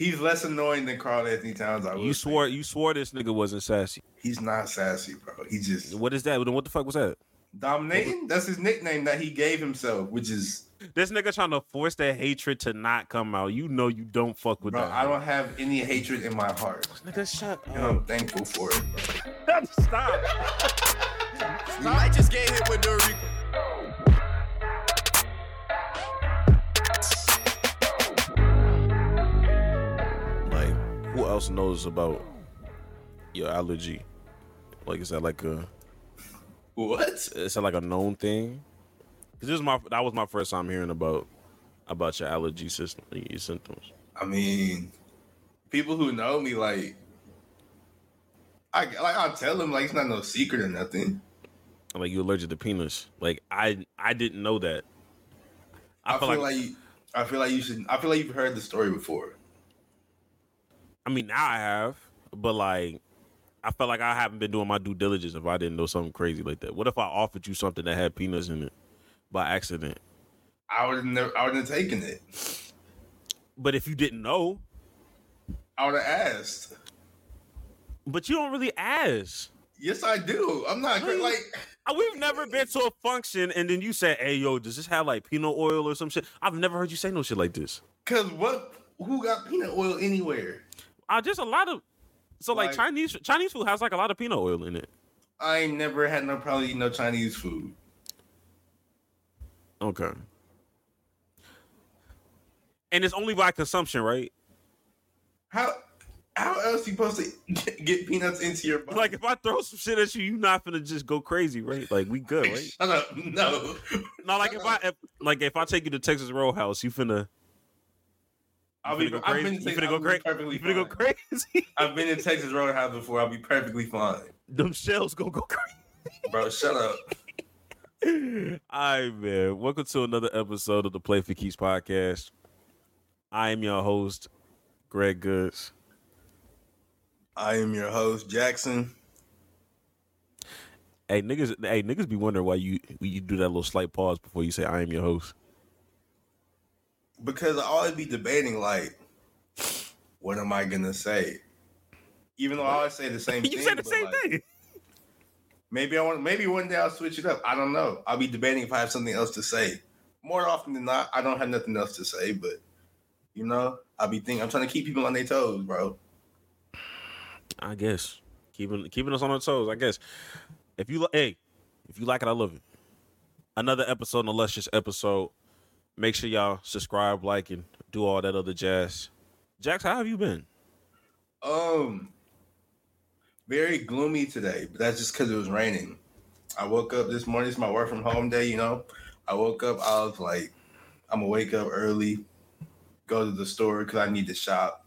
He's less annoying than Karl-Anthony Towns. I You swore you swore this nigga wasn't sassy. he's not sassy, bro. He just What is that? What the fuck was that? dominating. That's his nickname that he gave himself, which is This nigga trying to force that hatred to not come out. You know you don't fuck with bro. that. I don't have any hatred in my heart, Nigga, shut and I'm thankful for it. Bro. Stop. We might just get hit with the else knows about your allergy? Like, is that like a What? is that like a known thing? Cause this is my that was my first time hearing about about your allergy system, your symptoms. I mean, people who know me, like, I like I'll tell them like it's not no secret or nothing. Like you allergic to peanuts. Like I I didn't know that. I, feel, like, you, I feel like you should. I feel like you've heard the story before. I mean now I have, but like I felt like I haven't been doing my due diligence if I didn't know something crazy like that. What if I offered you something that had peanuts in it by accident? I would have never. I wouldn't have taken it. But if you didn't know, I would have asked. but you don't really ask. Yes, I do. I'm not like. Uh, We've never been to a function and then you said, "Hey, yo, does this have like peanut oil or some shit?" I've never heard you say no shit like this. Cause what? Who got peanut oil anywhere? Uh, just a lot of so like, Like- Chinese Chinese food has like a lot of peanut oil in it. I never had no problem eating no Chinese food. Okay. And it's only by consumption, right? How? How else you supposed to get, peanuts into your body? Like if I throw some shit at you, you not finna just go crazy, right? Like we good, right? Shut up! No. No, like if I if, like if I take you to Texas Roadhouse, you finna I'll be. go I've been to You Texas- finna go crazy. You finna go crazy. I've been in Texas Roadhouse before. I'll be perfectly fine, Them shells gonna go crazy. bro. Shut up. All right, man. Welcome to another episode of the Play for Keeps podcast. I am your host, Greg Goods. I am your host, Jackson. Hey niggas, hey niggas be wondering why you you do that little slight pause before you say I am your host. Because I always be debating, like, what am I gonna say? Even though I always say the same thing. you said the same like, thing. Maybe I want. Maybe one day I'll switch it up. I don't know. I'll be debating if I have something else to say. More often than not, I don't have nothing else to say. But you know, I'll be thinking. I'm trying to keep people on their toes, bro. I guess keeping keeping us on our toes. I guess if you li- hey, if you like it, I love it. Another episode, an luscious episode. Make sure y'all subscribe, like, and do all that other jazz. Jax, how have you been? Um, very gloomy today, but that's just because it was raining. I woke up this morning. It's my work from home day. You know, I woke up. I was like, I'm gonna wake up early, go to the store because I need to shop,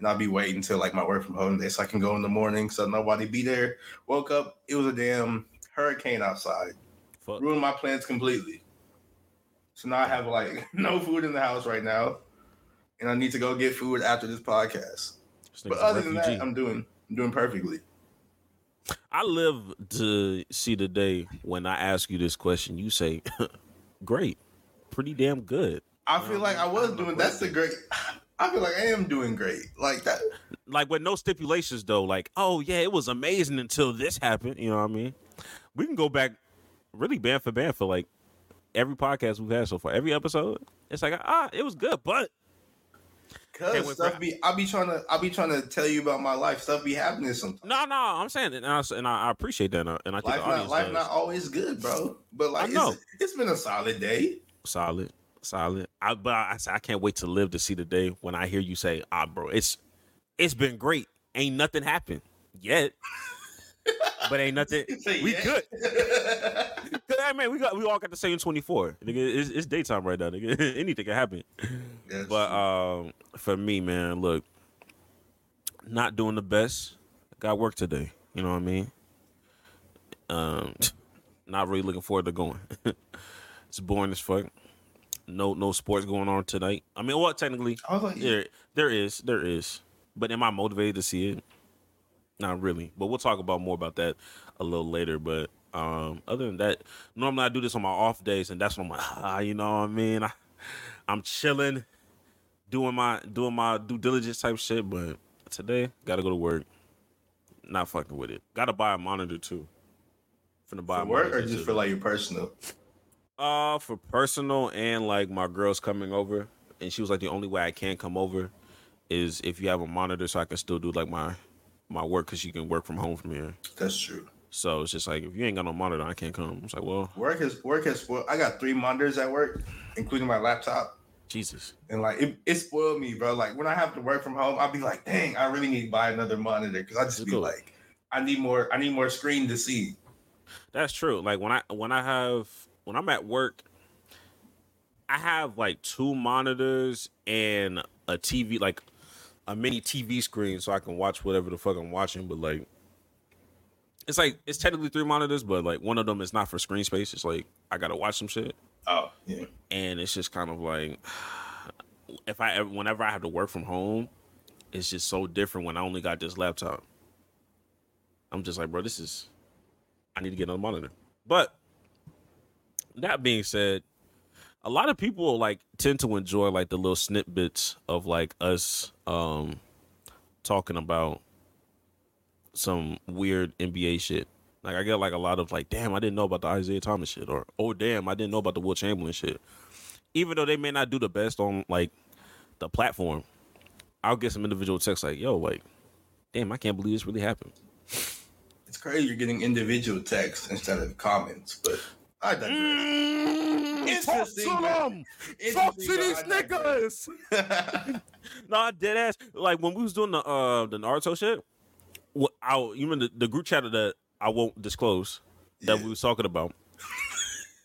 and I'll be waiting until like my work from home day so I can go in the morning so nobody be there. Woke up. It was a damn hurricane outside. Fuck. Ruined my plans completely. So now I have like no food in the house right now, and I need to go get food after this podcast. This But nigga's a other than that, I'm doing I'm doing perfectly. I live to see the day when I ask you this question. You say, "Great, pretty damn good." I feel like I was doing that's the great I feel like I am doing great. Like that Like with no stipulations though. Like, oh yeah, it was amazing until this happened. You know what I mean? We can go back, really band for band for like every podcast we've had so far. Every episode, it's like ah, it was good, but cause stuff be I be trying to I be trying to tell you about my life. Stuff be happening sometimes. no, no, I'm saying it, and I, and I appreciate that, and I, and I think Life the not life not always good, bro. But like I know. It's, it's been a solid day. solid, solid. I but I, I, I can't wait to live to see the day when I hear you say, "Ah, bro, it's it's been great. Ain't nothing happened yet, but ain't nothing. We yeah. good. Cause hey, man, we got we all got the same twenty four. Nigga, it's, it's daytime right now. Nigga, anything can happen. Yes. But um, for me, man, look, not doing the best. Got work today. You know what I mean? Um, not really looking forward to going. it's boring as fuck. No, no sports going on tonight. I mean, well, technically, I like, there, there is, there is. But am I motivated to see it? Not really. But we'll talk about more about that a little later. But um, other than that, normally I do this on my off days, and that's when I'm like, ah, you know what I mean? I, I'm chilling, doing my doing my due diligence type shit. But today, gotta go to work. Not fucking with it. Gotta buy a monitor too. Finna buy For work or just too. for like your personal? Uh, for personal and like my girl's coming over, and she was like, the only way I can come over is if you have a monitor, so I can still do like my my work because she can work from home from here. That's true. So it's just like if you ain't got no monitor, I can't come. It's like, well, Work has work has spoiled. I got three monitors at work, including my laptop, Jesus. and like it, it spoiled me, bro. Like when I have to work from home, I'll be like, dang, I really need to buy another monitor because I just be Cool. like, I need more. I need more screen to see. That's true. Like when I when I have when I'm at work, I have like two monitors and a TV, like a mini TV screen, so I can watch whatever the fuck I'm watching. But like, it's like it's technically three monitors, but like one of them is not for screen space. It's like I gotta watch some shit, Oh yeah, and it's just kind of like if I ever, whenever I have to work from home, it's just so different when I only got this laptop. I'm just like, bro, this is I need to get another monitor. But that being said, a lot of people like tend to enjoy like the little snippets of like us um talking about some weird NBA shit. Like I get like a lot of like, damn, I didn't know about the Isaiah Thomas shit, or oh damn, I didn't know about the Wilt Chamberlain shit. Even though they may not do the best on like the platform, I'll get some individual texts like, yo, like, damn, I can't believe this really happened. it's crazy. You're getting individual texts instead of comments, but I digress. Mm, talk to them. Talk to these but I digress. niggas. I dead ass. Like when we was doing the uh the Naruto shit, what I you remember the, the group chat that I won't disclose that Yeah. we was talking about.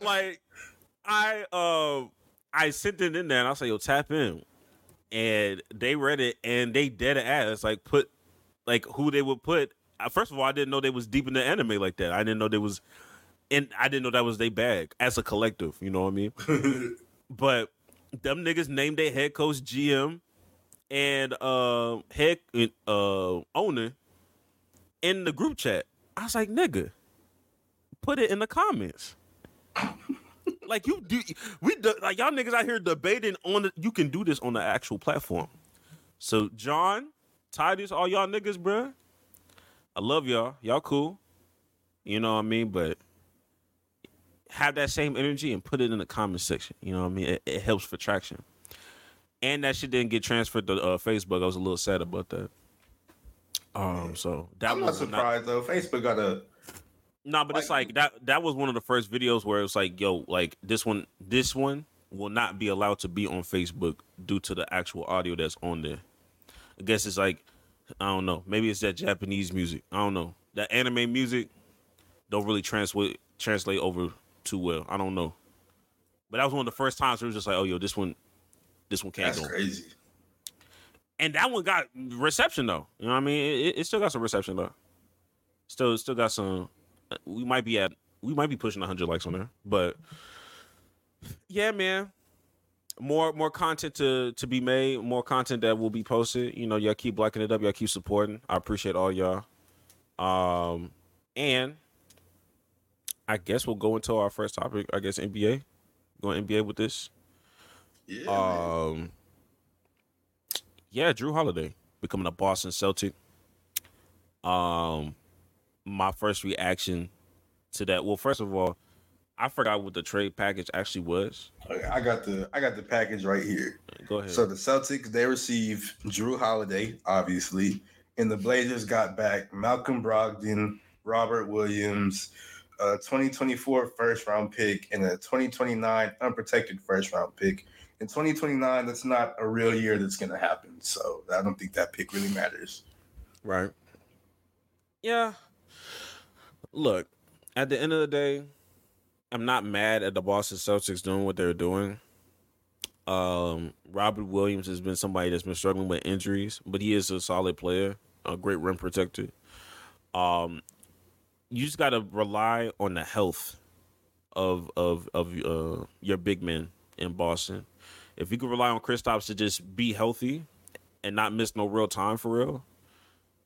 like I uh I sent it in there and I say, yo, tap in. And they read it and they dead ass like put like who they would put. First of all, I didn't know they was deep in the anime like that. I didn't know they was and I didn't know that was their bag as a collective, you know what I mean? but them niggas named their head coach GM and uh head uh owner in the group chat. I was like, nigga, put it in the comments. like you do we do, like y'all niggas out here debating on the you can do this on the actual platform. So John, Titus, all y'all niggas, bruh. I love y'all. Y'all cool. You know what I mean? But have that same energy and put it in the comment section. You know what I mean? It, it helps for traction. And that shit didn't get transferred to uh, Facebook. I was a little sad about that. Um, so that I'm not surprised though. Facebook got a no, but it's like that. That was one of the first videos where it was like, yo, like this one, this one will not be allowed to be on Facebook due to the actual audio that's on there. I guess it's like, I don't know. Maybe it's that Japanese music. I don't know. That anime music don't really translate translate over too well. I don't know. But that was one of the first times where it was just like, oh, yo, this one, this one can't that's go. crazy. And that one got reception though. You know what I mean? It, it still got some reception though. Still, still got some. We might be at. We might be pushing 100 likes on there, but yeah, man. More more content to to be made. More content that will be posted. You know, y'all keep blacking it up. Y'all keep supporting. I appreciate all y'all. Um, and I guess we'll go into our first topic. I guess NBA. Going NBA with this. Yeah. man. Um, yeah, Jrue Holiday becoming a Boston Celtic. Um, my first reaction to that. Well, first of all, I forgot what the trade package actually was. I got the I got the package right here. Go ahead. So the Celtics they received Jrue Holiday, obviously, and the Blazers got back Malcolm Brogdon, Robert Williams, a 2024 first round pick, and a 2029 unprotected first round pick. In 2029, that's not a real year that's going to happen. So I don't think that pick really matters. Right. Yeah. Look, at the end of the day, I'm not mad at the Boston Celtics doing what they're doing. Um, Robert Williams has been somebody that's been struggling with injuries, but he is a solid player, a great rim protector. Um, you just got to rely on the health of of of uh, your big men in Boston. If you can rely on Kristaps to just be healthy and not miss no real time for real,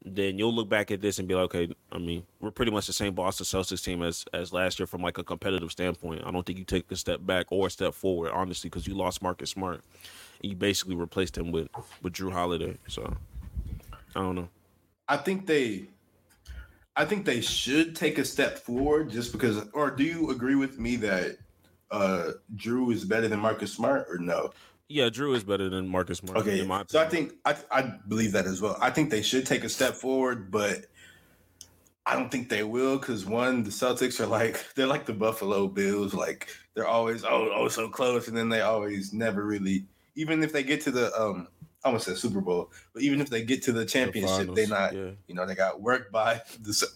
then you'll look back at this and be like, okay, I mean, we're pretty much the same Boston Celtics team as as last year from like a competitive standpoint. I don't think you take a step back or a step forward, honestly, because you lost Marcus Smart and you basically replaced him with with Jrue Holiday. So I don't know. I think they I think they should take a step forward just because or do you agree with me that uh Jrue is better than Marcus Smart or no? Yeah, Jrue is better than Marcus Smart. Okay. So I think I I believe that as well. I think they should take a step forward, but I don't think they will because one, the Celtics are like they're like the Buffalo Bills, like they're always oh oh so close, and then they always never really even if they get to the um I almost said Super Bowl, but even if they get to the The championship, they finals, not Yeah. you know they got worked by the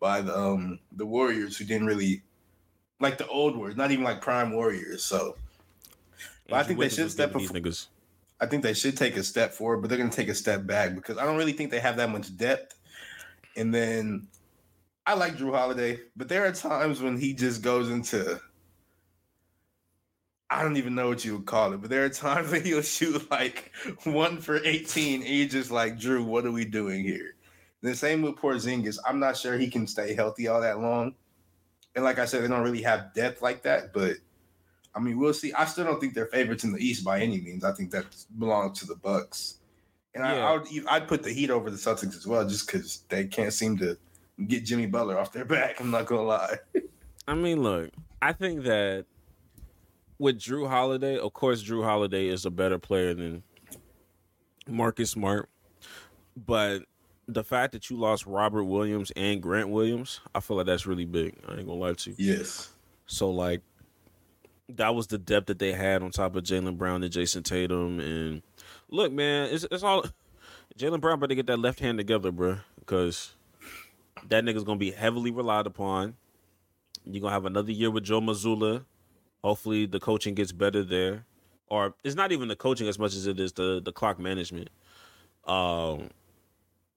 by the um the Warriors who didn't really like the old Warriors, not even like prime Warriors. So But I think they should step these niggas. I think they should take a step forward, but they're going to take a step back because I don't really think they have that much depth. And then I like Jrue Holiday, but there are times when he just goes into I don't even know what you would call it, but there are times when he'll shoot like one for 18 and you're just like, Jrue, what are we doing here? The same with Porzingis. I'm not sure he can stay healthy all that long. And like I said, they don't really have depth like that, but I mean, we'll see. I still don't think they're favorites in the East by any means. I think that belongs to the Bucks, and I, Yeah. I would e- I'd put the Heat over the Celtics as well, just because they can't seem to get Jimmy Butler off their back. I'm not gonna lie. I mean, look, I think that with Jrue Holiday, of course, Jrue Holiday is a better player than Marcus Smart. But the fact that you lost Robert Williams and Grant Williams, I feel like that's really big. I ain't gonna lie to you. Yes, So like that was the depth that they had on top of Jaylen Brown and Jayson Tatum. And look, man, it's it's all Jaylen Brown better get that left hand together, bro, because that nigga's gonna be heavily relied upon. You're gonna have another year with Joe Mazzulla. Hopefully the coaching gets better there. Or it's not even the coaching as much as it is the the clock management. Um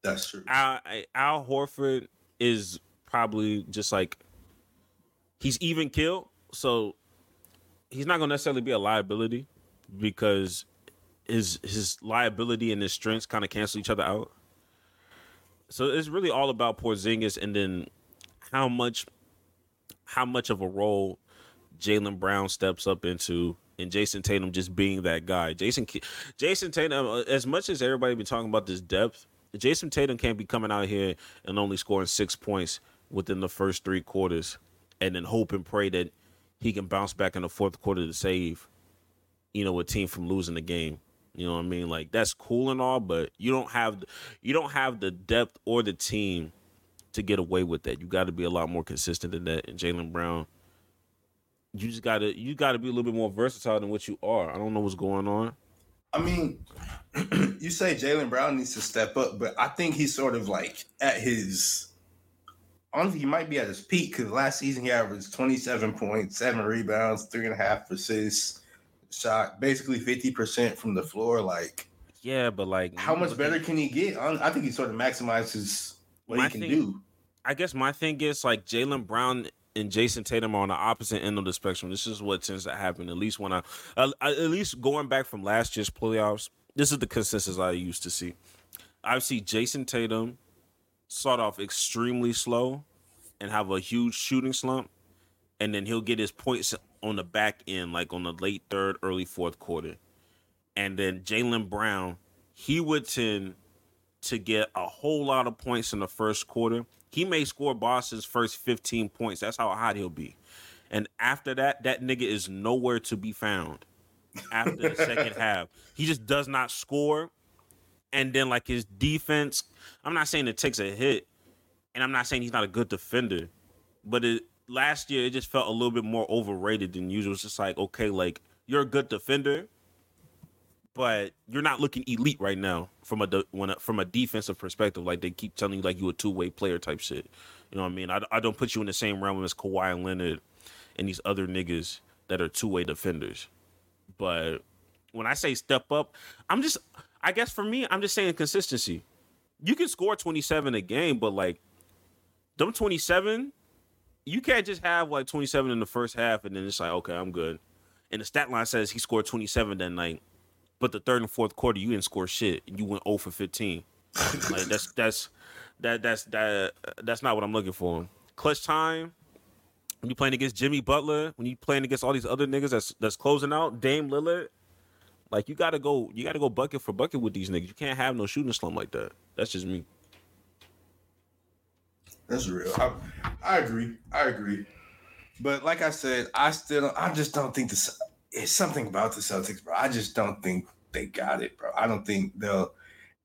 that's true. Al, Al Horford is probably just like he's even killed, so he's not gonna necessarily be a liability because his his liability and his strengths kind of cancel each other out. So it's really all about Porzingis and then how much how much of a role Jaylen Brown steps up into and Jayson Tatum just being that guy. Jayson Jayson Tatum uh, as much as everybody been talking about this depth, Jayson Tatum can't be coming out here and only scoring 6 points within the first 3 quarters and then hope and pray that he can bounce back in the fourth quarter to save you know a team from losing the game. You know what I mean? Like that's cool and all, but you don't have you don't have the depth or the team to get away with that. You got to be a lot more consistent than that. And Jaylen Brown, you just got to you got to be a little bit more versatile than what you are. I don't know what's going on. I mean, you say Jaylen Brown needs to step up, but I think he's sort of like at his. Honestly, he might be at his peak because last season he averaged 27 points, seven rebounds, three and a half assists, shot basically 50% from the floor. Like, Yeah, but like how much better at- can he get? I think he sort of maximizes what he can thing- do. I guess my thing is like Jaylen Brown and Jayson Tatum are on the opposite end of the spectrum. This is what tends to happen. At least when I, uh, at least going back from last year's playoffs, this is the consensus I used to see. I see Jayson Tatum start off extremely slow and have a huge shooting slump, and then he'll get his points on the back end, like on the late third, early fourth quarter. And then Jaylen Brown, he would tend to get a whole lot of points in the first quarter. He may score Boston's first 15 points. That's how hot he'll be. And after that, that nigga is nowhere to be found after the second half. He just does not score. And then, like, his defense, I'm not saying it takes a hit, and I'm not saying he's not a good defender, but it, last year, it just felt a little bit more overrated than usual. It's just like, okay, like, you're a good defender, but you're not looking elite right now from a de- when from a defensive perspective. Like they keep telling you, like you a two way player type shit. You know what I mean? I, I don't put you in the same realm as Kawhi Leonard and these other niggas that are two way defenders. But when I say step up, I'm just, I guess for me, I'm just saying consistency. You can score 27 a game, but like them 27, you can't just have like 27 in the first half and then it's like, okay, I'm good. And the stat line says he scored 27 that night. But the third and fourth quarter, you didn't score shit. You went 0 for 15. like that's that's that that's that that's not what I'm looking for. Clutch time. When you playing against Jimmy Butler, when you playing against all these other niggas that's that's closing out, Dame Lillard, like you gotta go, you gotta go bucket for bucket with these niggas. You can't have no shooting slump like that. That's just me. That's real. I, I agree. I agree. But like I said, I still, I just don't think this. It's something about the Celtics, bro. I just don't think they got it, bro. I don't think they'll.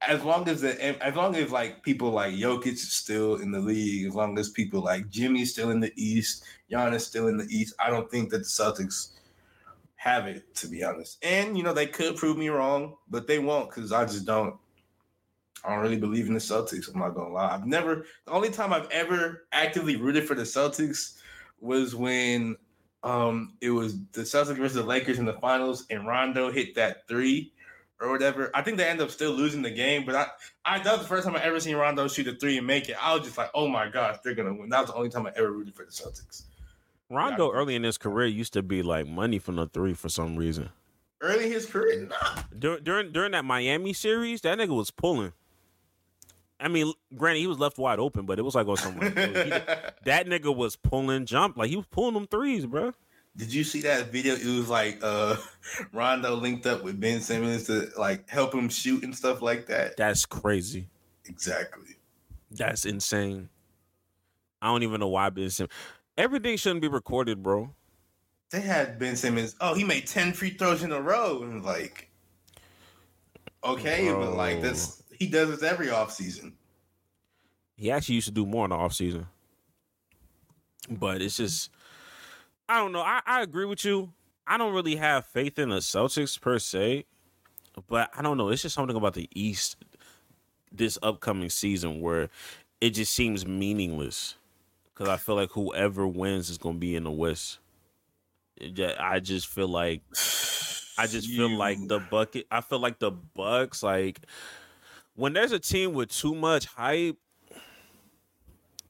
As long as the, as long as like people like Jokic is still in the league, as long as people like Jimmy's still in the East, Giannis still in the East, I don't think that the Celtics have it, to be honest. And you know they could prove me wrong, but they won't because I just don't. I don't really believe in the Celtics. I'm not gonna lie. I've never. The only time I've ever actively rooted for the Celtics was when um it was the Celtics versus the Lakers in the finals, and Rondo hit that three or whatever. I think they end up still losing the game, but I I that was the first time I ever seen Rondo shoot a three and make it. I was just like, oh my gosh, they're gonna win. That was the only time I ever rooted for the Celtics. Rondo early in his career used to be like money from the three for some reason. Early in his career, nah. During during during that Miami series, that nigga was pulling. I mean, granted, he was left wide open, but it was like on some. that nigga was pulling jump, like he was pulling them threes, bro. Did you see that video? It was like uh Rondo linked up with Ben Simmons to like help him shoot and stuff like that. That's crazy. Exactly. That's insane. I don't even know why Ben Simmons. Everything shouldn't be recorded, bro. They had Ben Simmons. Oh, he made ten free throws in a row, and like, okay, but like this, he does this every offseason. He actually used to do more in the offseason. But it's just I don't know. I, I agree with you. I don't really have faith in the Celtics per se. But I don't know. It's just something about the East this upcoming season where it just seems meaningless. Cause I feel like whoever wins is gonna be in the West. I just feel like I just feel like the bucket. I feel like the Bucks. Like when there's a team with too much hype,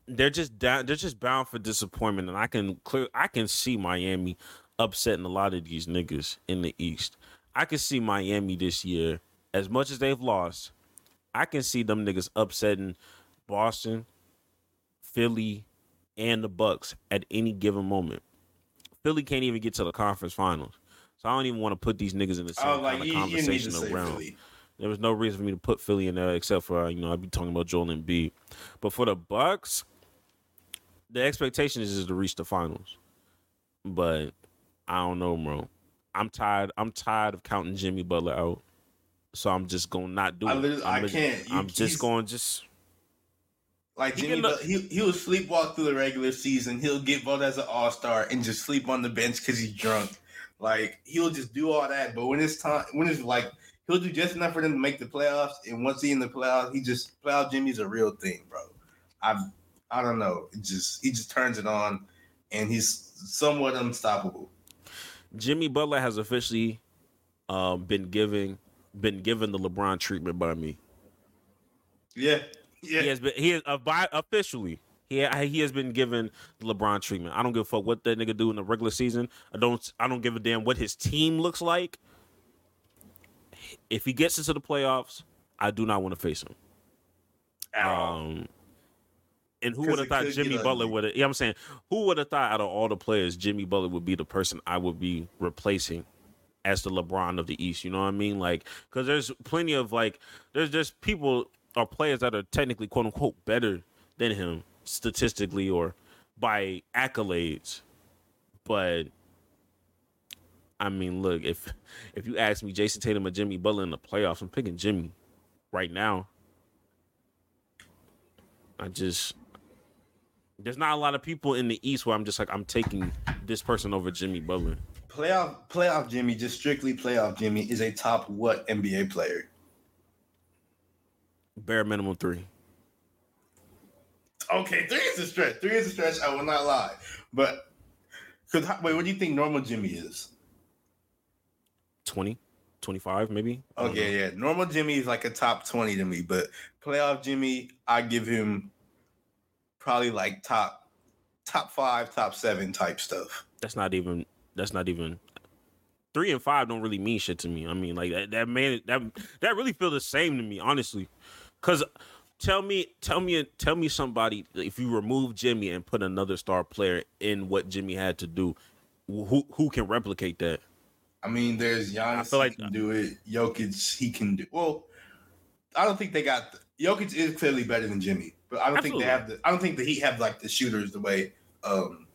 they're just down. They're just bound for disappointment, and I can clear. I can see Miami upsetting a lot of these niggas in the East. I can see Miami this year, as much as they've lost. I can see them niggas upsetting Boston, Philly, and the Bucks at any given moment. Philly can't even get to the conference finals. So I don't even want to put these niggas in the oh, same I was like, kind of you, you need to conversation around. Philly. There was no reason for me to put Philly in there except for uh, you know I'd be talking about Joel Embiid. But for the Bucks, the expectation is just to reach the finals. But I don't know, bro. I'm tired. I'm tired of counting Jimmy Butler out. So I'm just gonna not do I it. I'm I can't. You- I'm just going to just Like Jimmy, look- he he'll sleepwalk through the regular season. He'll get voted as an all star and just sleep on the bench because he's drunk. Like he'll just do all that, but when it's time, when it's like he'll do just enough for them to make the playoffs. And once he in the playoffs, he just playoff Jimmy's a real thing, bro. I I don't know. It just he just turns it on, and he's somewhat unstoppable. Jimmy Butler has officially um, been giving been given the LeBron treatment by me. Yeah, yeah. He has been he is uh, by, officially. He he has been given the LeBron treatment. I don't give a fuck what that nigga do in the regular season. I don't I don't give a damn what his team looks like. If he gets into the playoffs, I do not want to face him. Um, and who would have thought Jimmy Butler would have? Yeah, I'm saying, who would have thought out of all the players, Jimmy Butler would be the person I would be replacing as the LeBron of the East? You know what I mean? Like, because there's plenty of like, there's there's people or players that are technically quote unquote better than him statistically or by accolades, but. I mean, look if if you ask me, Jayson Tatum or Jimmy Butler in the playoffs, I'm picking Jimmy right now. I just there's not a lot of people in the East where I'm just like I'm taking this person over Jimmy Butler. playoff playoff Jimmy, just strictly playoff Jimmy, is a top what NBA player? Bare minimum three. Okay, three is a stretch. Three is a stretch. I will not lie. But because wait, what do you think normal Jimmy is? 20, 25 maybe. I don't know. Okay, yeah, normal Jimmy is like a top twenty to me, but playoff Jimmy, I give him probably like top top five, top seven type stuff. That's not even that's not even three and five don't really mean shit to me. I mean, like that, that man that that really feel the same to me, honestly. Cause tell me, tell me, tell me somebody if you remove Jimmy and put another star player in what Jimmy had to do, who who can replicate that? I mean, there's Giannis. I feel like- can do it. Jokic, he can do. Well, I don't think they got. The, Jokic is clearly better than Jimmy, but I don't think they have the. I don't think the Heat have like the shooters the way um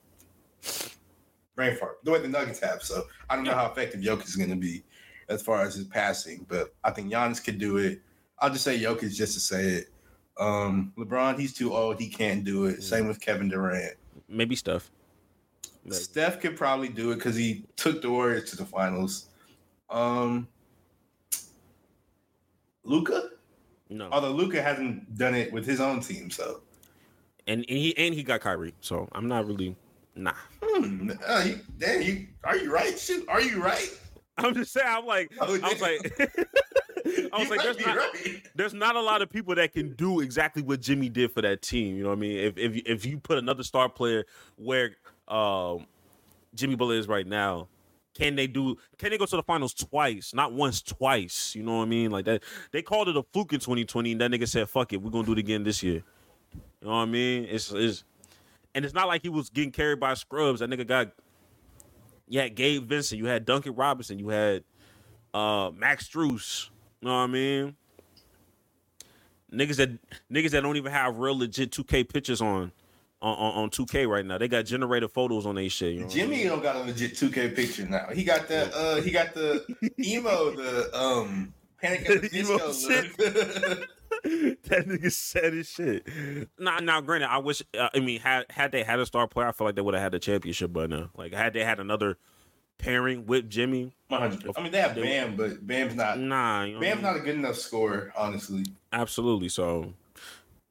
brain fart the way the Nuggets have. So I don't know how effective Jokic is going to be as far as his passing, but I think Giannis could do it. I'll just say Jokic just to say it. Um LeBron, he's too old. He can't do it. Same with Kevin Durant. Maybe Steph. Steph could probably do it because he took the Warriors to the finals. Um, Luka, No, although Luka hasn't done it with his own team, so and, and he and he got Kyrie, so I'm not really nah. hmm, uh, you, damn, you are you right? Shoot, are you right? I'm just saying. I'm like, Oh, I was like, I was You like, there's not, right. there's not a lot of people that can do exactly what Jimmy did for that team. You know what I mean? If if you- if you put another star player where um, Jimmy Butler is right now, can they do? Can they go to the finals twice? Not once, twice. You know what I mean? Like that. They called it a fluke in 2020, and that nigga said, "Fuck it, we're gonna do it again this year." You know what I mean? It's it's, and it's not like he was getting carried by scrubs. That nigga got. You had Gabe Vincent, you had Duncan Robinson, you had uh Max Strus. You know what I mean? Niggas that niggas that don't even have real legit 2K pictures on on, on, on 2K right now. They got generated photos on their shit. You know I Jimmy mean? don't got a legit 2K picture now. He got the uh he got the emo, the um Panic at the Disco shit. that nigga said his shit. Nah, now granted, I wish. Uh, I mean, had had they had a star player, I feel like they would have had the championship by now. Like, had they had another pairing with Jimmy, 100. I mean, they have They- Bam, but Bam's not. nah, you know what I Bam's mean? not a good enough scorer, honestly. Absolutely. So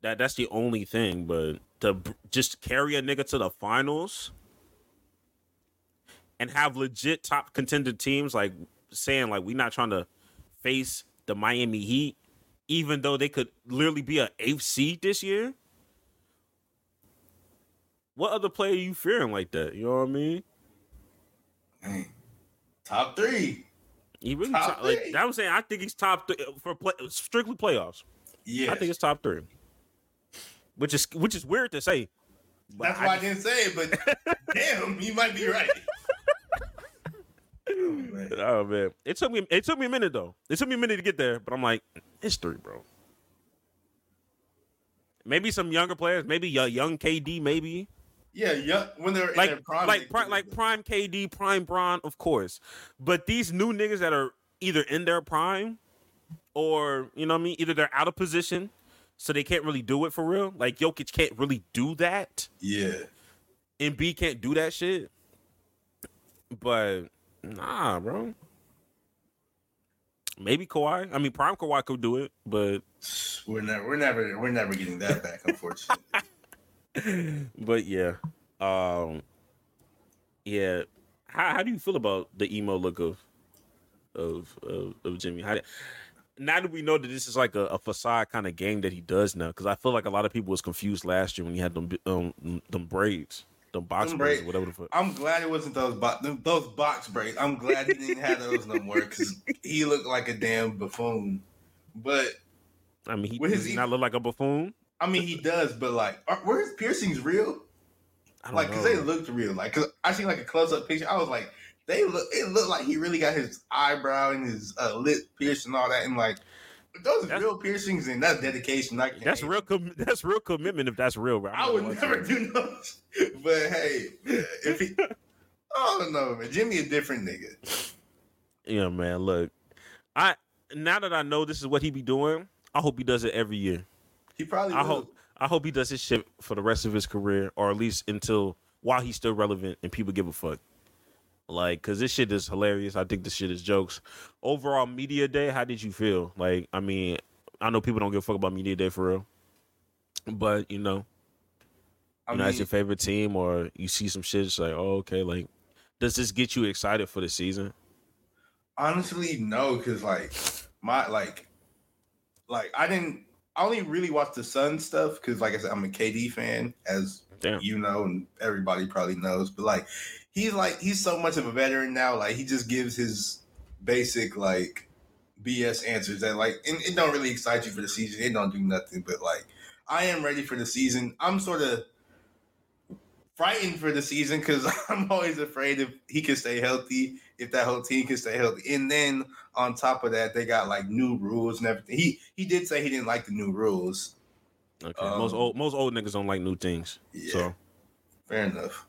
that that's the only thing. But to just carry a nigga to the finals and have legit top contender teams like saying like we're not trying to face the Miami Heat, even though they could literally be a eighth seed this year. What other player are you fearing like that? You know what I mean? Dang. Top three. He really Top top, like. I'm saying. I think he's top three uh, for play, strictly playoffs. Yeah. I think it's top three, which is which is weird to say. but That's why I didn't say it, but damn, you might be right. Oh, man. Oh man, it took me it took me a minute though. It took me a minute to get there, but I'm like, it's three, bro. Maybe some younger players, maybe a young KD, maybe Yeah, yeah. When they're in like their prime, like they pri- like prime KD, prime Bron, of course. But these new niggas that are either in their prime or you know what I mean, either they're out of position, so they can't really do it for real. Like Jokic can't really do that. yeah. Embiid can't do that shit. But nah, bro. Maybe Kawhi. I mean, prime Kawhi could do it, but We're never, we're never, we're never getting that back, unfortunately. but yeah, um, yeah. How how do you feel about the emo look of of of, of Jimmy? How now that we know that this is like a, a facade kind of game that he does now, because I feel like a lot of people was confused last year when he had them um them braids, them box Them braids, braid- whatever the fuck. I'm glad it wasn't those bo- them- those box braids. I'm glad he didn't have those no more because he looked like a damn buffoon. But I mean, he does he not look like a buffoon. I mean, he does. But like, are, were his piercings real? I don't Like, cause they looked real. Like, cause I seen like a close up picture. I was like, they look. It looked like he really got his eyebrow and his uh, lip pierced and all that. And like, those are That's- real piercings, and that's dedication. I can't That's hate real. Com- that's real commitment. If that's real, bro. I'm I would never do those. But hey, if he, I don't know, man. Jimmy a different nigga. Yeah, man. Look, I now that I know this is what he be doing, I hope he does it every year. He probably. I will. hope I hope he does his shit for the rest of his career, or at least until while he's still relevant and people give a fuck. Like, cause this shit is hilarious. I think this shit is jokes. Overall, media day. How did you feel? Like, I mean, I know people don't give a fuck about media day for real, but you know, you know, mean, as your favorite team, or you see some shit, it's like, oh, okay. Like, does this get you excited for the season? honestly, no, because like my like, like I didn't. I only really watched the Sun stuff because, like I said, I'm a KD fan, as Damn. you know, and everybody probably knows. But like, he's like he's so much of a veteran now. Like he just gives his basic like BS answers that like and it don't really excite you for the season. It don't do nothing, but like I am ready for the season. I'm sort of frightened for the season because I'm always afraid if he can stay healthy, if that whole team can stay healthy. And then on top of that, they got like new rules and everything. He he did say he didn't like the new rules. Okay. most Um, old most old niggas don't like new things. Yeah. So Fair enough.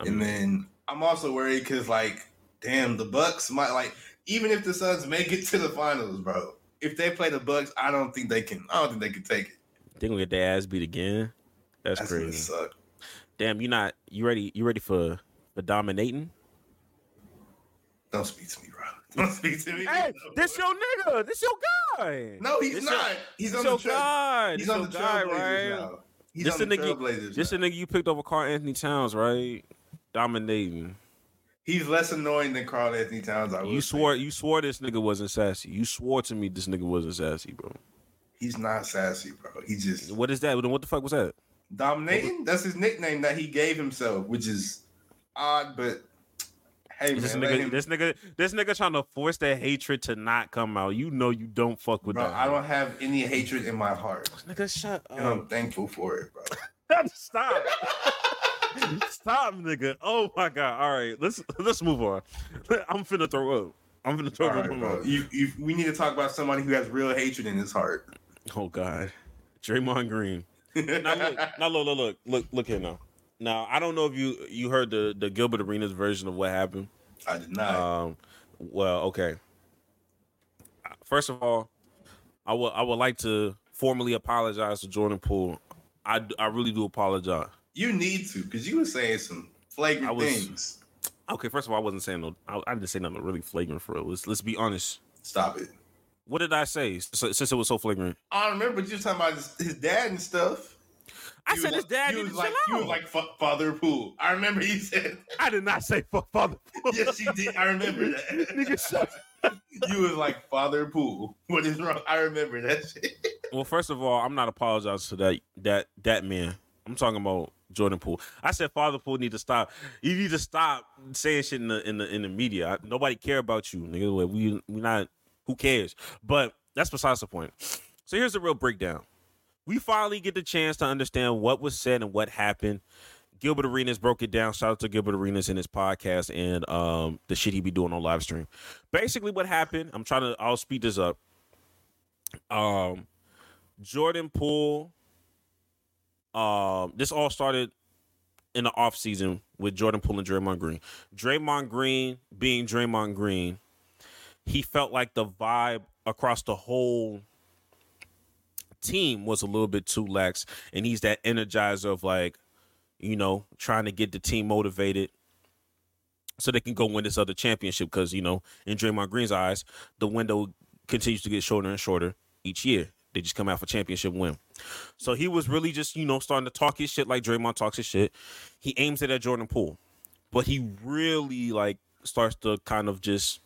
I and then I'm also worried because like, damn, the Bucks might like even if the Suns make it to the finals, bro. If they play the Bucks, I don't think they can. I don't think they can take it. they gonna get their ass beat again. That's, That's crazy. Damn, you not you ready? You ready for for dominating? Don't speak to me, bro. Don't speak to me. Hey, this your nigga. This your guy. no, he's this not. Your, he's on your trail. guy. He's This on the guy, right? now. He's This on the the nigga- Trailblazers. This the now. nigga you picked over Karl-Anthony Towns, right? Dominating. He's less annoying than Carl Anthony Towns. I You swore you swore this nigga wasn't sassy. You swore to me this nigga wasn't sassy, bro. he's not sassy, bro. He just What is that? What the fuck was that? dominating. That's his nickname that he gave himself, which is odd, but hey, This man, nigga, him- this nigga, this nigga trying to force that hatred to not come out. You know you don't fuck with bro, that. I don't have any hatred in my heart, Nigga, shut and I'm thankful for it, bro. Stop. Stop, nigga. Oh my god. All right, let's let's move on. I'm finna throw up. I'm finna throw All up. right, bro. You, you, we need to talk about somebody who has real hatred in his heart. Oh god. Draymond Green. Now look, now look, look, look, look, look here now. Now I don't know if you you heard the the Gilbert Arenas version of what happened. I did not. Um, well, okay. First of all, I would I would like to formally apologize to Jordan Poole. I really do apologize. you need to, because you were saying some flagrant I was- things. Okay, first of all, I wasn't saying no. I, I didn't say nothing really flagrant for it. Let's let's be honest. Stop it. What did I say since, since it was so flagrant? I remember you were talking about his, his dad and stuff. I said was his dad you needed was like, chill You was like "Fa- Father Poole. I remember he said. I did not say fuck father. Poole. yes, you did. I remember that. Nigga, shut you was like Father Poole. What is wrong? I remember that shit. Well, first of all, I'm not apologizing to that that that man. I'm talking about Jordan Poole. I said Father Poole need to stop. You need to stop saying shit in the in the in the media. I, nobody care about you, nigga. We we not. Who cares? But that's besides the point. So here's the real breakdown. We finally get the chance to understand what was said and what happened. Gilbert Arenas broke it down. Shout out to Gilbert Arenas in his podcast and um, the shit he be doing on live stream. Basically, what happened? I'm trying to. I'll speed this up. Um, Jordan Poole. Um, this all started in the offseason with Jordan Poole and Draymond Green. Draymond Green being Draymond Green, he felt like the vibe across the whole team was a little bit too lax, and he's that energizer of like, you know, trying to get the team motivated so they can go win this other championship. Because you know, in Draymond Green's eyes, the window continues to get shorter and shorter each year. They just come out for championship win. So he was really just, you know, starting to talk his shit like Draymond talks his shit. He aims it at Jordan Poole. But he really like starts to kind of just,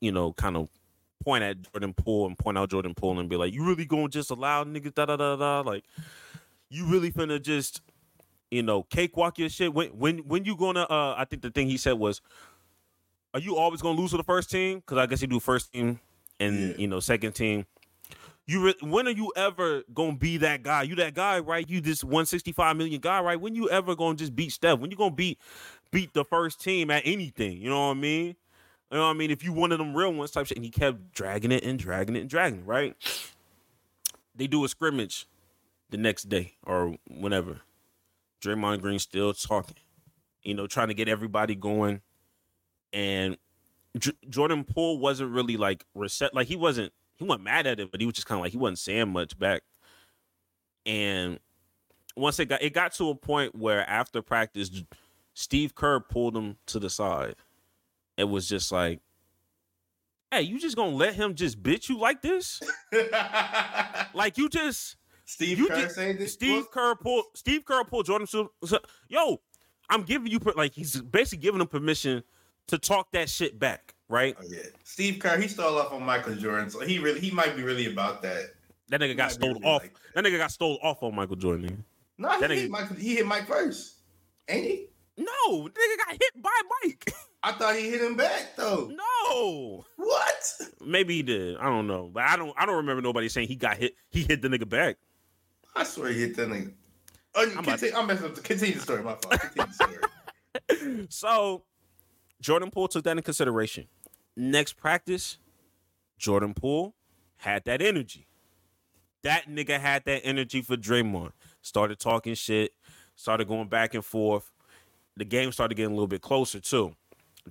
you know, kind of point at Jordan Poole and point out Jordan Poole and be like, You really gonna just allow niggas da da da da like you really finna just, you know, cakewalk your shit. When when when you gonna uh I think the thing he said was, Are you always gonna lose to the first team? Because I guess he do first team and Yeah. you know, second team. You re- when are you ever gonna be that guy? You that guy, right? You this 165 million guy, right? When you ever gonna just beat Steph? When you gonna beat beat the first team at anything? You know what I mean? You know what I mean? If you of them real ones type shit, and he kept dragging it and dragging it and dragging it, right? They do a scrimmage the next day or whenever. Draymond Green still talking, you know, trying to get everybody going, and J- Jordan Poole wasn't really like reset, like he wasn't he wasn't mad at it, but he was just kind of like he wasn't saying much back. And once it got it got to a point where after practice, Steve Kerr pulled him to the side. It was just like, "Hey, you just gonna let him just bitch you like this? Like you just Steve You Kerr did- this. Steve Kerr pulled Steve Kerr pulled Jordan to so- yo, I'm giving you like he's basically giving him permission to talk that shit back, right? Oh, yeah. Steve Kerr, he stole off on Michael Jordan, so he really he might be really about that. That nigga got stole really off. like that nigga got stole off on Michael Jordan. No, he That hit Mike. He hit Mike first, ain't he? No, nigga got hit by Mike. I thought he hit him back though. No. What? Maybe he did. I don't know. But I don't I don't remember nobody saying he got hit. He hit the nigga back. I swear he hit that nigga. Oh, about continue, I'm messing up. The, continue the story. My fault. Continue the story. So Jordan Poole took that in consideration. Next practice, Jordan Poole had that energy. That nigga had that energy for Draymond. Started talking shit, started going back and forth. The game started getting a little bit closer too.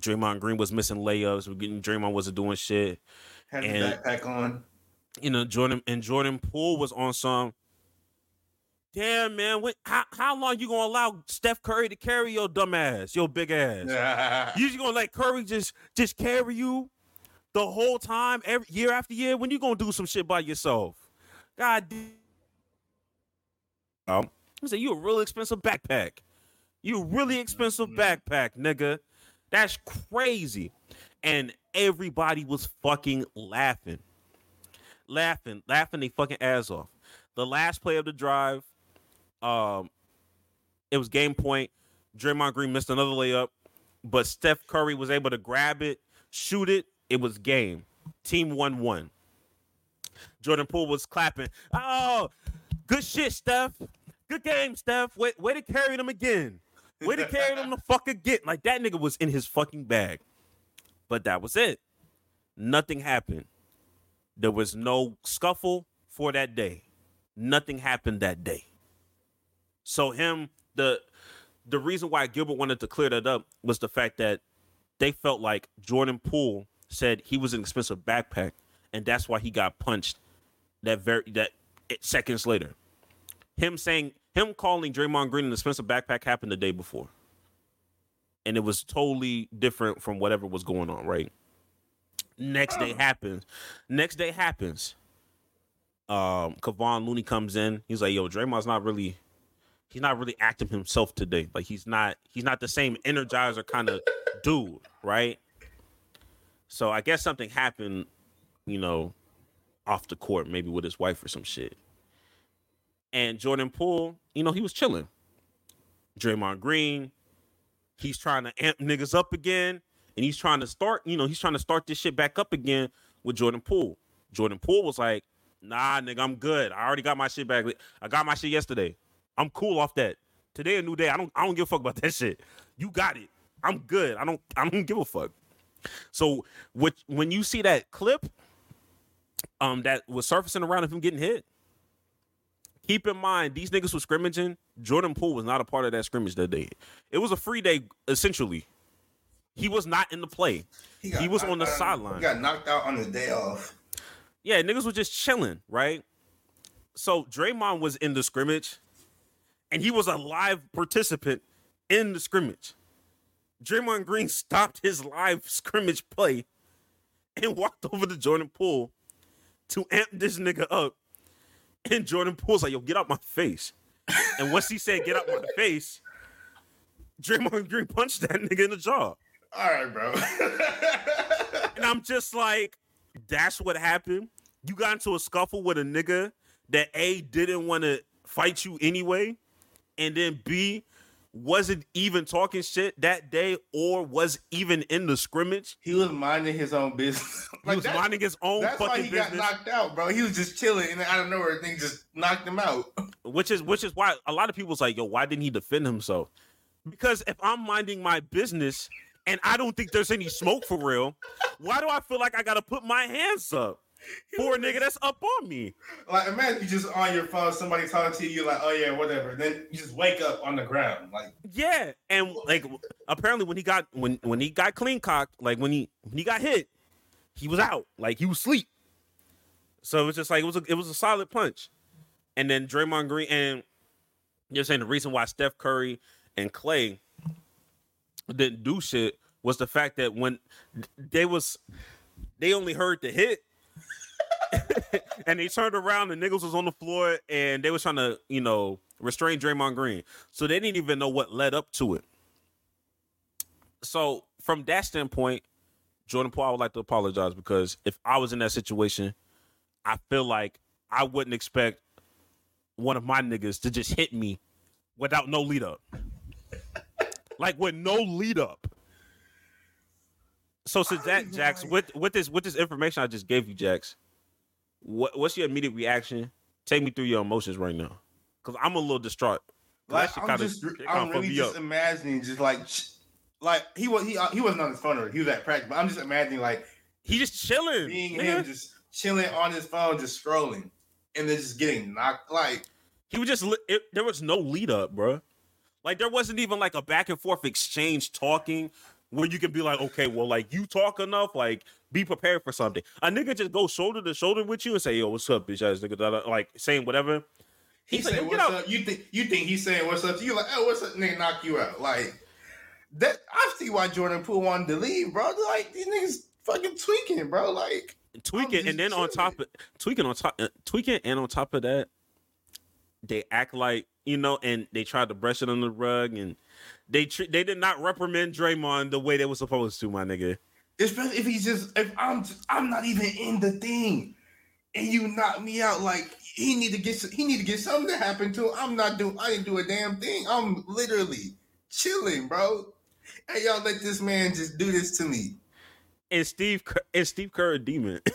Draymond Green was missing layups. We're getting Draymond wasn't doing shit. Had And- backpack on. You know, Jordan and Jordan Poole was on some. Damn man, what, how how long you gonna allow Steph Curry to carry your dumb ass, your big ass? You just gonna let Curry just just carry you the whole time, every year after year? When you gonna do some shit by yourself? God damn. Um, I said you a really expensive backpack. You a really expensive backpack, nigga. That's crazy. And everybody was fucking laughing. Laughing, laughing they fucking ass off. The last play of the drive, um, it was game point. Draymond Green missed another layup, but Steph Curry was able to grab it, shoot it. It was game. Team won one. Jordan Poole was clapping. Oh, good shit, Steph. Good game, Steph. Way, way to carry them again. Way to carry them the fuck again. Like that nigga was in his fucking bag. But that was it. Nothing happened. There was no scuffle for that day. Nothing happened that day. So him the the reason why Gilbert wanted to clear that up was the fact that they felt like Jordan Poole said he was an expensive backpack, and that's why he got punched that very that seconds later. Him saying him calling Draymond Green an expensive backpack happened the day before. And it was totally different from whatever was going on, right? Next day happens. Next day happens. Um, Kevon Looney comes in. He's like, "Yo, Draymond's not really, he's not really acting himself today. Like he's not, he's not the same energizer kind of dude, right?" So I guess something happened, you know, off the court, maybe with his wife or some shit. And Jordan Poole, you know, he was chilling. Draymond Green, he's trying to amp niggas up again, and he's trying to start, you know, he's trying to start this shit back up again with Jordan Poole. Jordan Poole was like, "Nah, nigga, I'm good. I already got my shit back. I got my shit yesterday. I'm cool off that. Today a new day. I don't, I don't give a fuck about that shit. You got it. I'm good. I don't, I don't give a fuck." So, what when you see that clip, um, that was surfacing around of him getting hit, keep in mind these niggas were scrimmaging. Jordan Poole was not a part of that scrimmage that day. It was a free day, essentially. He was not in the play. got He was on the sideline. He got knocked out on the day off. Yeah, niggas were just chilling, right? So Draymond was in the scrimmage, and he was a live participant in the scrimmage. Draymond Green stopped his live scrimmage play and walked over to Jordan Poole to amp this nigga up. And Jordan Poole's like, yo, get out my face. And once he said, get out my face, Draymond Green punched that nigga in the jaw. All right, bro. And I'm just like, that's what happened. You got into a scuffle with a nigga that A didn't want to fight you anyway, and then B wasn't even talking shit that day or was even in the scrimmage. he was minding his own business. He was minding his own That's why he business. got knocked out, bro. He was just chilling, and out of nowhere, thing just knocked him out. which is which is why a lot of people's like, yo, why didn't he defend himself? Because if I'm minding my business and I don't think there's any smoke for real, why do I feel like I gotta put my hands up for a nigga that's up on me? Like, imagine you just on your phone, somebody talking to you, like, oh yeah, whatever. Then you just wake up on the ground, like, Yeah, and like apparently when he got when when he got clean cocked, like when he when he got hit, he was out, like he was asleep. So it was just like it was a, it was a solid punch, and then Draymond Green and you're saying the reason why Steph Curry and Klay didn't do shit was the fact that when they was they only heard the hit. and they turned around and niggas was on the floor and they was trying to, you know, restrain Draymond Green. So they didn't even know what led up to it. So from that standpoint, Jordan Poole, I would like to apologize because if I was in that situation, I feel like I wouldn't expect one of my niggas to just hit me without no lead up. like with no lead up. So since that, Jax, with with this with this information I just gave you, Jax, what what's your immediate reaction? Take me through your emotions right now, because I'm a little distraught. Like I'm just, I'm really just up. imagining, just like, like he was, he uh, he wasn't on his phone, or he was at practice. But I'm just imagining, like He just chilling. being nigga. him, just chilling on his phone, just scrolling, and then just getting knocked. Like He was just it, there was no lead up, bro. Like there wasn't even like a back and forth exchange talking where you can be like, okay, well, like you talk enough, like be prepared for something. A nigga just go shoulder to shoulder with you and say, yo, what's up, bitch ass nigga, like saying whatever. he He's like, said, "What's get out." up?" You think you think he's saying what's up to you? Like, oh, what's up? Nigga, knock you out. Like that. I see why Jordan Poole wanted to leave, bro. Like these niggas fucking tweaking, bro. Like tweaking, and then on top of tweaking on top, uh, tweaking, and on top of that, they act like you know, and they tried to brush it on the rug, and they tr- they did not reprimand Draymond the way they were supposed to, my nigga. especially if he's just if I'm I'm not even in the thing, and you knock me out. Like he need to get he need to get something to happen to him. I'm not doing I didn't do a damn thing. I'm literally chilling, bro. And y'all, let this man just do this to me. And Steve and Steve Kerr a demon.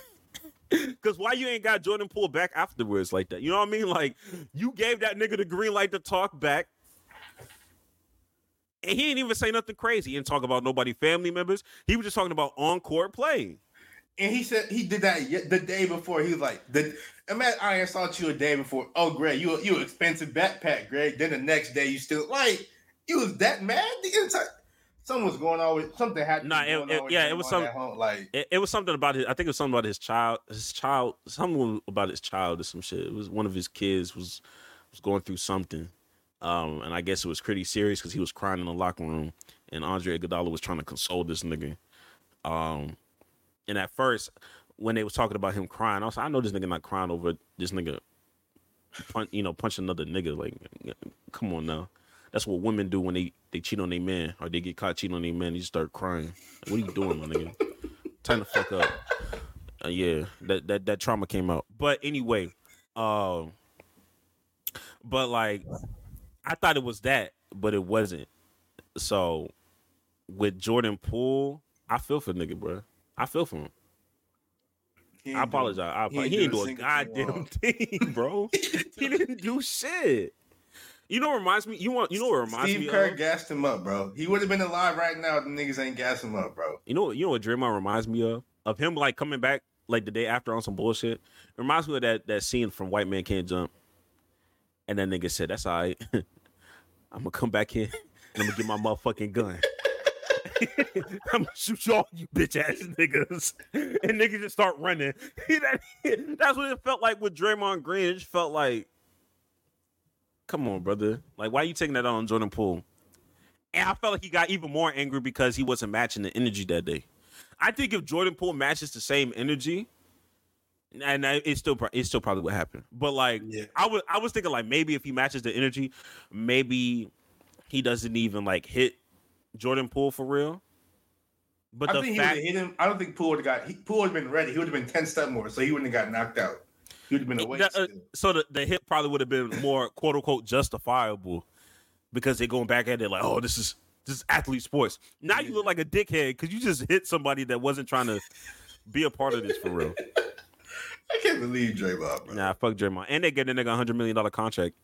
Cause why you ain't got Jordan Poole back afterwards like that? You know what I mean? Like you gave that nigga the green light to talk back. And he didn't even say nothing crazy. He didn't talk about nobody family members. He was just talking about on court play. And he said he did that the day before. He was like, "The imagine I assault you a day before. Oh, Greg, you you expensive backpack, Greg. Then the next day you still like you was that mad the entire. Something was going on with something happened. Nah, it- it- yeah, it was some- at home, like It, it was something about his. I think it was something about his child. His child. Something about his child or some shit. It was one of his kids was was going through something, um, and I guess it was pretty serious because he was crying in the locker room, and Andre Iguodala was trying to console this nigga. Um, and at first, when they was talking about him crying, I was like, I know this nigga not crying over this nigga, punch, you know, punch another nigga. Like, come on now. That's what women do when they, they cheat on their man or they get caught cheating on their man. They just start crying. Like, what are you doing, my nigga? Time the fuck up. Uh, yeah, that, that that trauma came out. But anyway, um, but like, I thought it was that, but it wasn't. So, with Jordan Poole, I feel for nigga, bro. I feel for him. I ain't do- apologize. I, he apo- ain't he do ain't a do a thing goddamn thing, bro. he didn't do shit. You know what reminds me? You want you know what reminds me? Steve me Kerr of? gassed him up, bro. He would have been alive right now if the niggas ain't gassed him up, bro. You know what you know what Draymond reminds me of? Of him like coming back like the day after on some bullshit. It reminds me of that that scene from White Man Can't Jump. And that nigga said, That's all right. I'm gonna come back here and I'm gonna get my motherfucking gun. I'm gonna shoot y'all, you bitch ass niggas. And niggas just start running. That's what it felt like with Draymond Green. It just felt like, come on, brother. Like, why are you taking that on Jordan Poole? And I felt like he got even more angry because he wasn't matching the energy that day. I think if Jordan Poole matches the same energy, and I- it's still it's still probably what happened. But like, Yeah. I was I was thinking like maybe if he matches the energy, maybe he doesn't even like hit Jordan Poole for real. But I the think he would fact, have hit him. I don't think Poole would have got. He, Poole would have been ready. He would have been ten step more, so he wouldn't have got knocked out. He would have been away. that- uh, so the, the hit probably would have been more quote unquote justifiable because they're going back at it like, oh, this is this is athlete sports. Now you look like a dickhead because you just hit somebody that wasn't trying to be a part of this for real. I can't believe Draymond, bro. Nah, fuck Draymond. And they get the nigga a hundred million dollar contract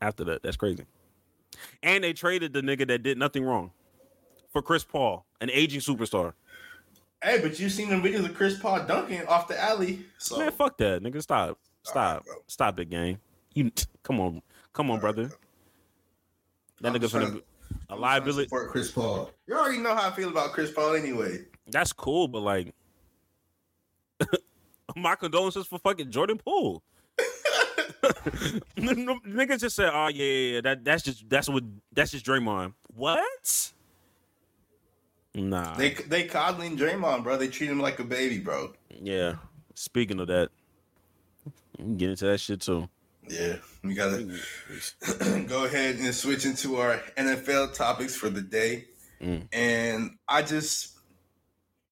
after that. That's crazy. And they traded the nigga that did nothing wrong for Chris Paul, an aging superstar. Hey, but you seen the videos of Chris Paul dunking off the alley? So Man, fuck that, nigga. Stop, stop, bro. stop it, gang. You come on, come on, brother. That I'm nigga finna to- a I'm liability. support Chris Paul. You already know how I feel about Chris Paul anyway. That's cool, but like, my condolences for fucking Jordan Poole. Niggas just said, "Oh yeah, yeah, yeah, that that's just that's what that's just Draymond." What? Nah. They they coddling Draymond, bro. They treat him like a baby, bro. yeah. Speaking of that, get into that shit too. Yeah, we gotta go ahead and switch into our NFL topics for the day. Mm. And I just,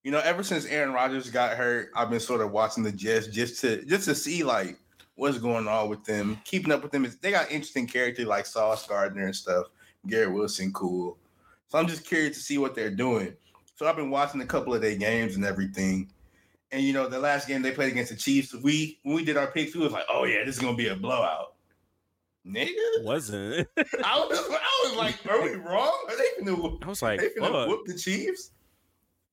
you know, ever since Aaron Rodgers got hurt, I've been sort of watching the Jets just to just to see like what's going on with them, keeping up with them. They got interesting characters like Sauce Gardner and stuff. Garrett Wilson, cool. So I'm just curious to see what they're doing. So I've been watching a couple of their games and everything. And you know, the last game they played against the Chiefs, we when we did our picks, we was like, "Oh yeah, this is gonna be a blowout." Nigga, Wasn't. I was, I was like, "Are we wrong? Are they finna, I was like, they fuck. whoop the Chiefs?"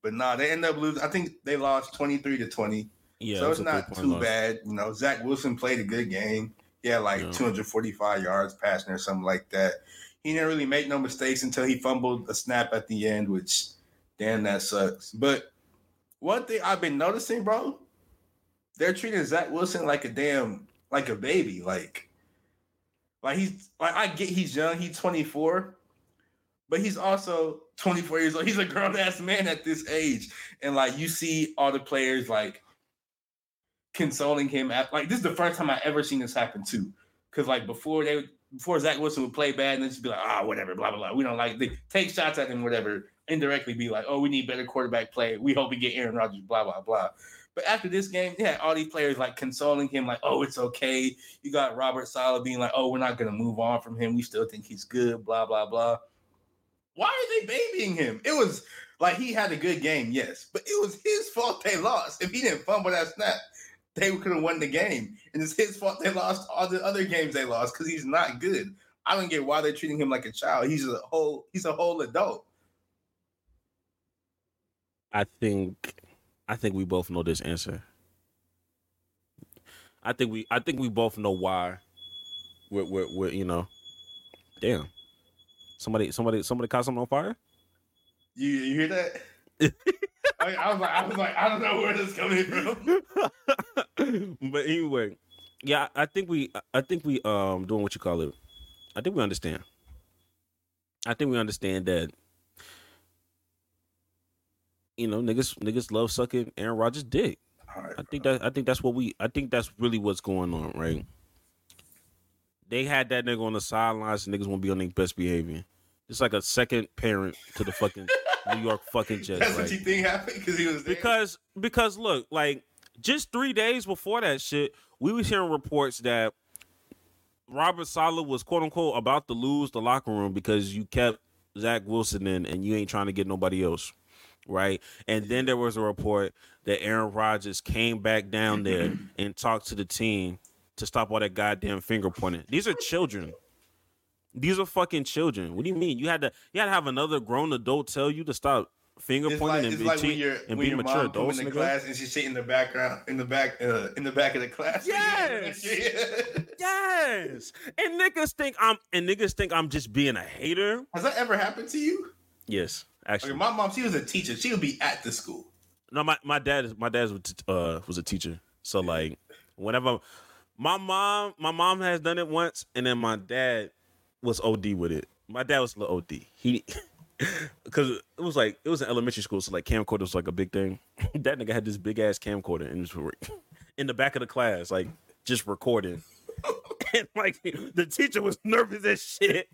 But nah, they end up losing. I think they lost twenty three to twenty. Yeah, so it's not too loss. bad. You know, Zach Wilson played a good game. He had like Yeah. 245 yards passing or something like that. He didn't really make no mistakes until he fumbled a snap at the end, which damn that sucks. But one thing I've been noticing, bro, they're treating Zach Wilson like a damn like a baby. Like, like he's like I get he's young, he's 24, but he's also 24 years old. He's a grown ass man at this age. And like you see all the players like consoling him at like this is the first time I ever seen this happen too. Cause like before they before Zach Wilson would play bad and then just be like, ah, whatever, blah blah blah. We don't like they take shots at him, whatever. Indirectly be like, oh, we need better quarterback play. We hope we get Aaron Rodgers, blah blah blah. But after this game, yeah, all these players like consoling him, like, oh, it's okay. You got Robert Saleh being like, oh, we're not gonna move on from him. We still think he's good, blah blah blah. Why are they babying him? It was like he had a good game, yes, but it was his fault they lost. If he didn't fumble that snap, they could have won the game. And it's his fault they lost all the other games they lost because he's not good. I don't get why they're treating him like a child. He's a whole he's a whole adult. I think I think we both know this answer. I think we I think we both know why we're we're, we're you know damn. Somebody somebody somebody caught something on fire? You you hear that? I, I was like I was like I don't know where this is coming from. but anyway, yeah, I think we I think we um doing what you call it. I think we understand. I think we understand that you know, niggas niggas love sucking Aaron Rodgers dick. Right, I think that I think that's what we I think that's really what's going on, right? They had that nigga on the sidelines and niggas won't be on their best behavior. It's like a second parent to the fucking New York fucking Jets. that's right? what you think happened because he was there? because because look like just three days before that shit we was hearing reports that robert Saleh was quote unquote about to lose the locker room because you kept zach wilson in and you ain't trying to get nobody else right and then there was a report that aaron Rodgers came back down there and talked to the team to stop all that goddamn finger pointing these are children these are fucking children. What do you mean? You had to you had to have another grown adult tell you to stop finger It's pointing like, and be, like you're and be mature adults, in the nigga. class and she's sitting in the background in the back uh, in the back of the class. Yes. Yes. And niggas think I'm and niggas think I'm just being a hater. Has that ever happened to you? Yes, actually. Okay, my mom, she was a teacher. She would be at the school. No, my my dad is my dad was uh was a teacher. So like whenever my mom my mom has done it once and then my dad was OD with it. My dad was a little OD. He because it was like it was in elementary school, so like camcorder was like a big thing. that nigga had this big ass camcorder and in the back of the class, like just recording. and like the teacher was nervous as shit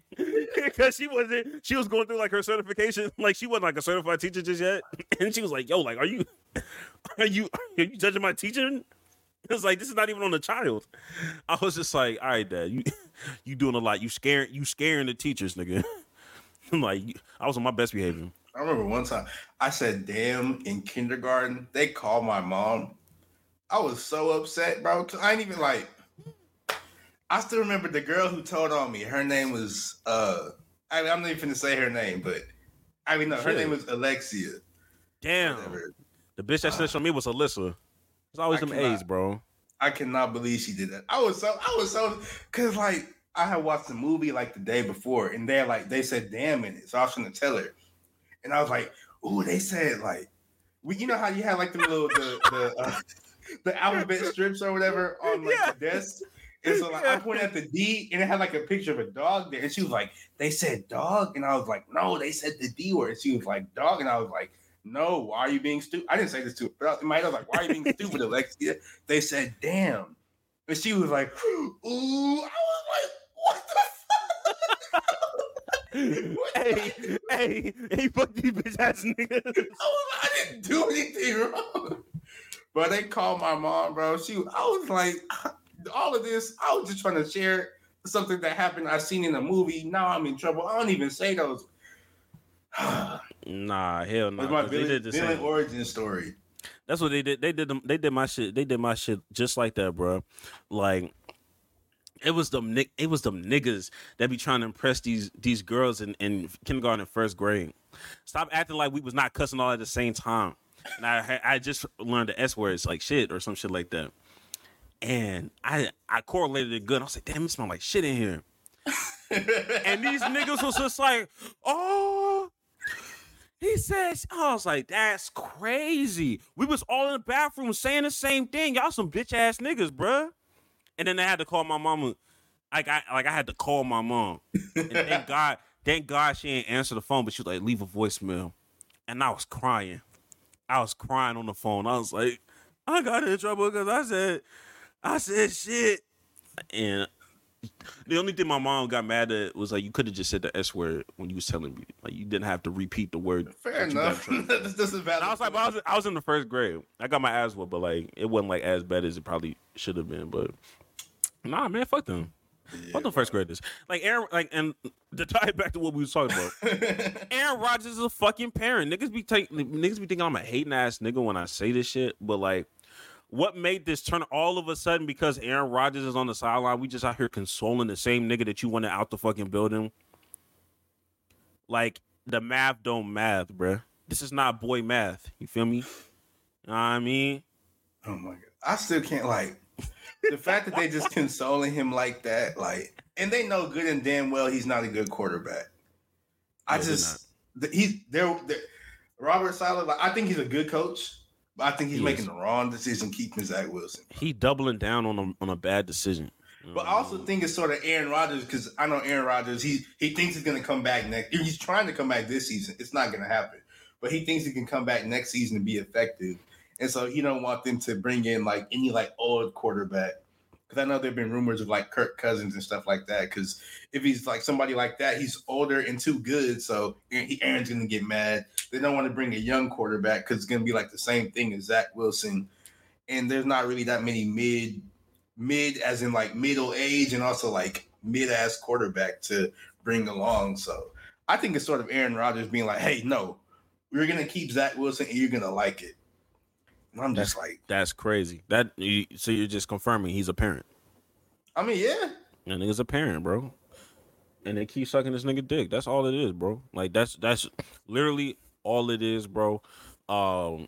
because she wasn't she was going through like her certification like she wasn't like a certified teacher just yet and she was like yo like are you are you are you judging my teaching it's like this is not even on the child i was just like all right dad you you doing a lot you scaring you scaring the teachers nigga i'm like i was on my best behavior I remember one time I said damn in kindergarten. They called my mom. I was so upset, bro. I ain't even like I still remember the girl who told on me. Her name was uh I mean, I'm not even gonna say her name, but I mean no, her Shit. name was Alexia. damn Whatever. the bitch that snitched on me was alyssa it's always I them cannot- a's bro I cannot believe she did that. I was so I was so cause like I had watched the movie like the day before, and they like they said damn in it. So I was gonna tell her. And I was like, ooh, they said like we you know how you had like the little the the uh, the alphabet strips or whatever on like Yeah. the desk. And so like I pointed at the D and it had like a picture of a dog there. And she was like, they said dog. And I was like, no, they said the D word. And she was like, dog. And I was like, no, why are you being stupid? I didn't say this to her, but my head, I was like, why are you being stupid, Alexia? They said, damn. And she was like, ooh, I was like, what the fuck? hey hey hey fuck these bitch ass niggas I, was, like, I didn't do anything wrong. But they called my mom, bro. She, I was like, all of this, I was just trying to share something that happened I seen in a movie. Now I'm in trouble. I don't even say those. Nah, hell no. What's my 'cause they villain, did the villain same. origin story? That's what they did. They did them. They did my shit. They did my shit just like that, bro. Like it was them. Nick. It was them niggas that be trying to impress these these girls in, in kindergarten and first grade. Stop acting like we was not cussing all at the same time. And I I just learned the S words like shit or some shit like that. And I I correlated it good. I was like, damn, it smell like shit in here. and these niggas was just like, oh, he says, I was like, that's crazy. We was all in the bathroom saying the same thing. Y'all some bitch ass niggas, bruh. And then I had to call my mama. Like I like I had to call my mom. And thank God, thank God she ain't answer the phone, but she was like, leave a voicemail. And I was crying. I was crying on the phone. I was like, I got in trouble because I said, I said shit. And the only thing my mom got mad at was like you could have just said the S word when you was telling me. Like you didn't have to repeat the word. Fair that you got in enough. this, this is valid. And I was like, I was, I was in the first grade. I got my ass whooped, but like it wasn't like as bad as it probably should have been. But nah, man, fuck them. fuck the first graders. Like Aaron, like and to tie it back to what we was talking about. Aaron Rodgers is a fucking parent. Niggas be taking niggas be thinking I'm a hating ass nigga when I say this shit, but like. What made this turn all of a sudden because Aaron Rodgers is on the sideline? We just out here consoling the same nigga that you wanted out the fucking building. Like the math don't math, bruh. This is not boy math. You feel me? You know what I mean? Oh my god, I still can't like the fact that they just consoling him like that. Like, and they know good and damn well he's not a good quarterback. I No, just th- he's they're, they're Robert Saleh. Like, I think he's a good coach, but I think he's He making is. the wrong decision keeping Zach Wilson. He doubling down on a on a bad decision. But I also think it's sort of Aaron Rodgers because I know Aaron Rodgers. He he thinks he's going to come back next. He's trying to come back this season. It's not going to happen. But he thinks he can come back next season and be effective. And so he don't want them to bring in like any like old quarterback. Because I know there've been rumors of like Kirk Cousins and stuff like that. Because if he's like somebody like that, he's older and too good. So he, Aaron's going to get mad. They don't want to bring a young quarterback because it's going to be like the same thing as Zach Wilson. And there's not really that many mid mid as in like middle age and also like mid ass quarterback to bring along. So I think it's sort of Aaron Rodgers being like, hey, no, we're gonna keep Zach Wilson and you're gonna like it. And I'm just like, That's crazy. That you, so you're just confirming he's a parent. I mean, yeah. That nigga's a parent, bro. And they keep sucking this nigga dick. That's all it is, bro. Like that's that's literally all it is, bro. Um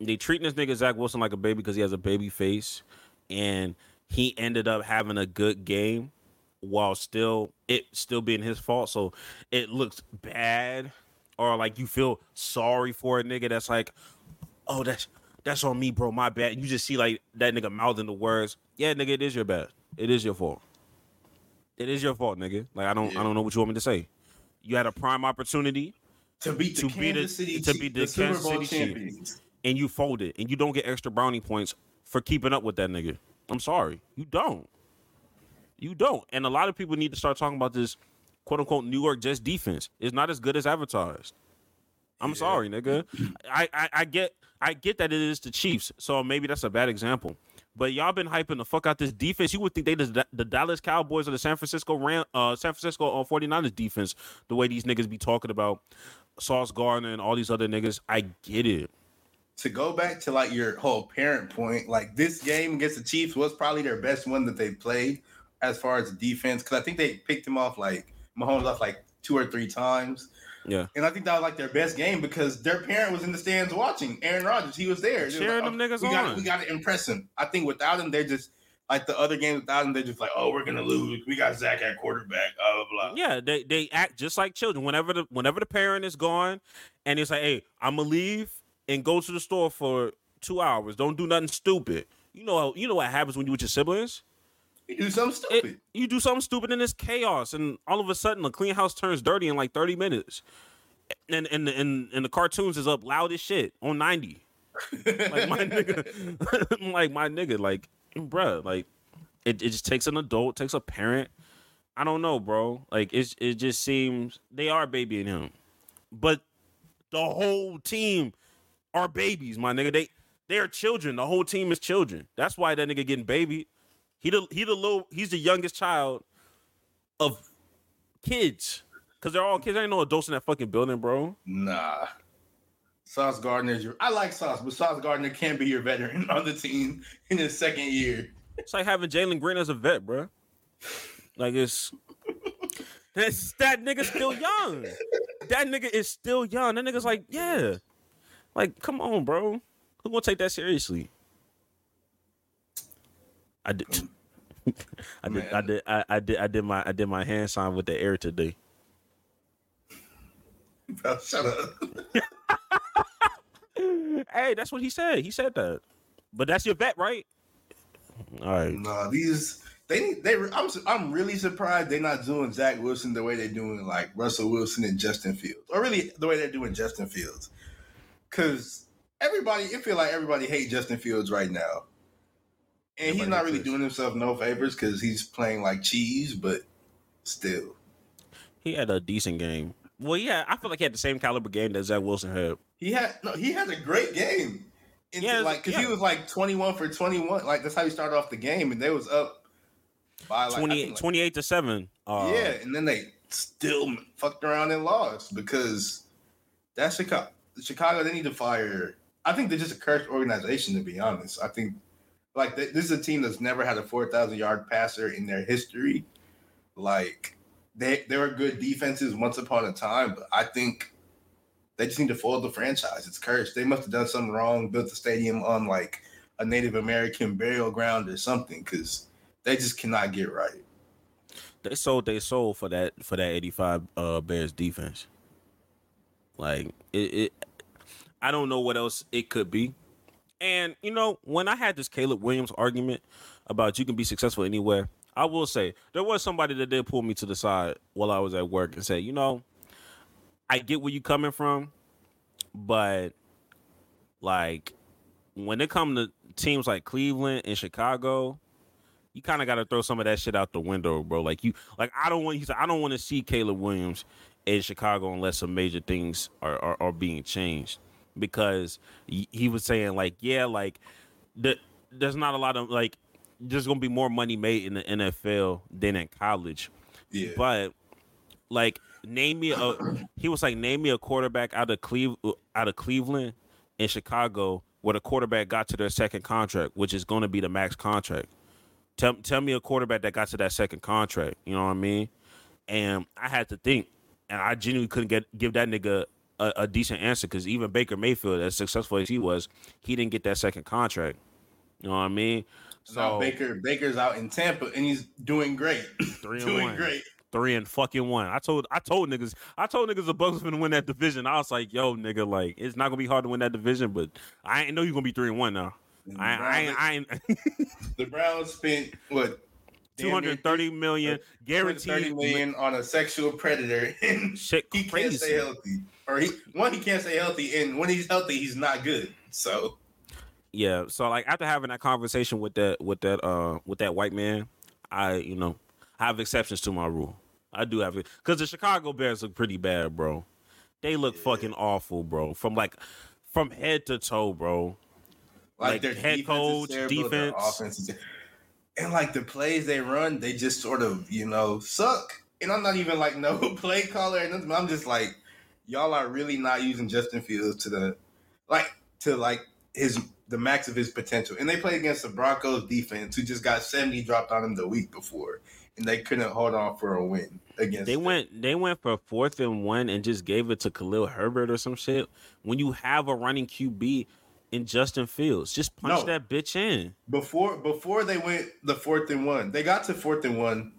they treating this nigga Zach Wilson like a baby because he has a baby face, and he ended up having a good game while still it still being his fault. So it looks bad, or like you feel sorry for a nigga that's like, oh that's that's on me, bro. My bad. You just see like that nigga mouthing the words. Yeah, nigga, it is your bad. It is your fault. It is your fault, nigga. Like I don't I don't know what you want me to say. You had a prime opportunity To beat the To Kansas it- City to beat the the Kansas City champions. and you fold it, and you don't get extra brownie points for keeping up with that nigga. I'm sorry. You don't. You don't. And a lot of people need to start talking about this quote unquote New York Jets defense. It's not as good as advertised. I'm sorry, nigga. I, I, I get I get that it is the Chiefs, so maybe that's a bad example. But y'all been hyping the fuck out this defense. You would think they the, the Dallas Cowboys or the San Francisco Ram, uh, San Francisco uh, 49ers defense. The way these niggas be talking about Sauce Gardner and all these other niggas, I get it. To go back to like your whole parent point, like this game against the Chiefs was probably their best one that they played as far as defense. Cause I think they picked him off like Mahomes off like two or three times. Yeah. And I think that was like their best game because their parent was in the stands watching. Aaron Rodgers, he was there. Cheering like, them oh, niggas we Gotta, on. we got to impress him. I think without him, they're just like the other games without him, they're just like, oh, we're gonna lose. We got Zach at quarterback. Blah blah blah. Yeah, they they act just like children. Whenever the whenever the parent is gone, and it's like, "Hey, I'm gonna leave and go to the store for two hours. Don't do nothing stupid." You know, you know what happens when you with your siblings. You do something It- stupid. you do something stupid in this chaos, and all of a sudden, the clean house turns dirty in like 30 minutes. And and and, and the cartoons is up loud as shit on 90. Like my nigga, like my nigga, like bruh, like it, it just takes an adult, takes a parent. I don't know, bro. Like it's it just seems they are babying him, but the whole team are babies, my nigga. They they are children. The whole team is children. That's why that nigga getting babied. He the he the little he's the youngest child of kids. Cause they're all kids. There ain't no adults in that fucking building, bro. Nah. Sauce Gardner is your. I like Sauce, but Sauce Gardner can't be your veteran on the team in his second year. It's like having Jalen Green as a vet, bro. Like it's that's that nigga still young. That nigga is still young. That nigga's like, yeah. Like, come on, bro. Who gonna take that seriously? I did. I did. I did. I, I did. I did my. I did my hand sign with the air today. Bro, shut up. Hey, that's what he said. He said that. But that's your bet, right? All right. No, these they need they. I'm I'm really surprised they're not doing Zach Wilson the way they're doing like Russell Wilson and Justin Fields, or really the way they're doing Justin Fields. Because everybody, it feel like everybody hate Justin Fields right now, and he's not really doing himself no favors because he's playing like cheese, but still. He had a decent game. Well, yeah, I feel like he had the same caliber game that Zach Wilson had. He had no, he had a great game. Yeah, like because yeah. he was like twenty one for twenty one. Like that's how he started off the game, and they was up by like, I 28, think, like 28 to 7. Uh, yeah, and then they still fucked around and lost because that's Chicago. Chicago, they need to fire. I think they're just a cursed organization, to be honest. I think like th- this is a team that's never had a four thousand yard passer in their history. Like they they were good defenses once upon a time, but I think they just need to fold the franchise. It's cursed. They must have done something wrong, built the stadium on like a Native American burial ground or something, because they just cannot get right. They sold they sold for that for that 85 uh Bears defense. Like it, it I don't know what else it could be. And you know, when I had this Caleb Williams argument about you can be successful anywhere, I will say there was somebody that did pull me to the side while I was at work and say, you know, I get where you're coming from, but like when it comes to teams like Cleveland and Chicago, you kind of got to throw some of that shit out the window, bro. Like you, like I don't want. He said I don't want to see Caleb Williams in Chicago unless some major things are are, are being changed. Because he, he was saying like, yeah, like the, there's not a lot of like there's gonna be more money made in the NFL than in college. Yeah. But like, name me a. He was like, name me a quarterback out of Cleve out of Cleveland and Chicago where the quarterback got to their second contract, which is going to be the max contract. Tell tell me a quarterback that got to that second contract. You know what I mean? And I had to think, and I genuinely couldn't get give that nigga a, a decent answer because even Baker Mayfield, as successful as he was, he didn't get that second contract. You know what I mean? now Baker Baker's out in Tampa and he's doing great. Three doing one. great. Three and fucking one. I told I told niggas I told niggas the Bucs was gonna win that division. I was like, yo, nigga, like it's not gonna be hard to win that division, but I ain't know you're gonna be three and one now. And I, I, ain't, I ain't The Browns spent what 230 million guaranteed. million on a sexual predator, and Shit, he can't crazy. stay healthy. Or he one he can't stay healthy, and when he's healthy, he's not good. So Yeah, so like after having that conversation with that with that uh with that white man, I you know I have exceptions to my rule. I do have it because the Chicago Bears look pretty bad, bro. They look fucking awful, bro. From like from head to toe, bro. like, Like, their head coach, terrible, defense. offense and like the plays they run, they just sort of you know suck. And I'm not even like no play caller or nothing. I'm just like y'all are really not using Justin Fields to the like to like his the max of his potential. And they play against the Broncos defense who just got 70 dropped on them the week before. And they couldn't hold on for a win against They them. went they went for fourth and one and just gave it to Khalil Herbert or some shit. When you have a running QB in Justin Fields, just punch No. that bitch in. before before they went the fourth and one. They got to fourth and one.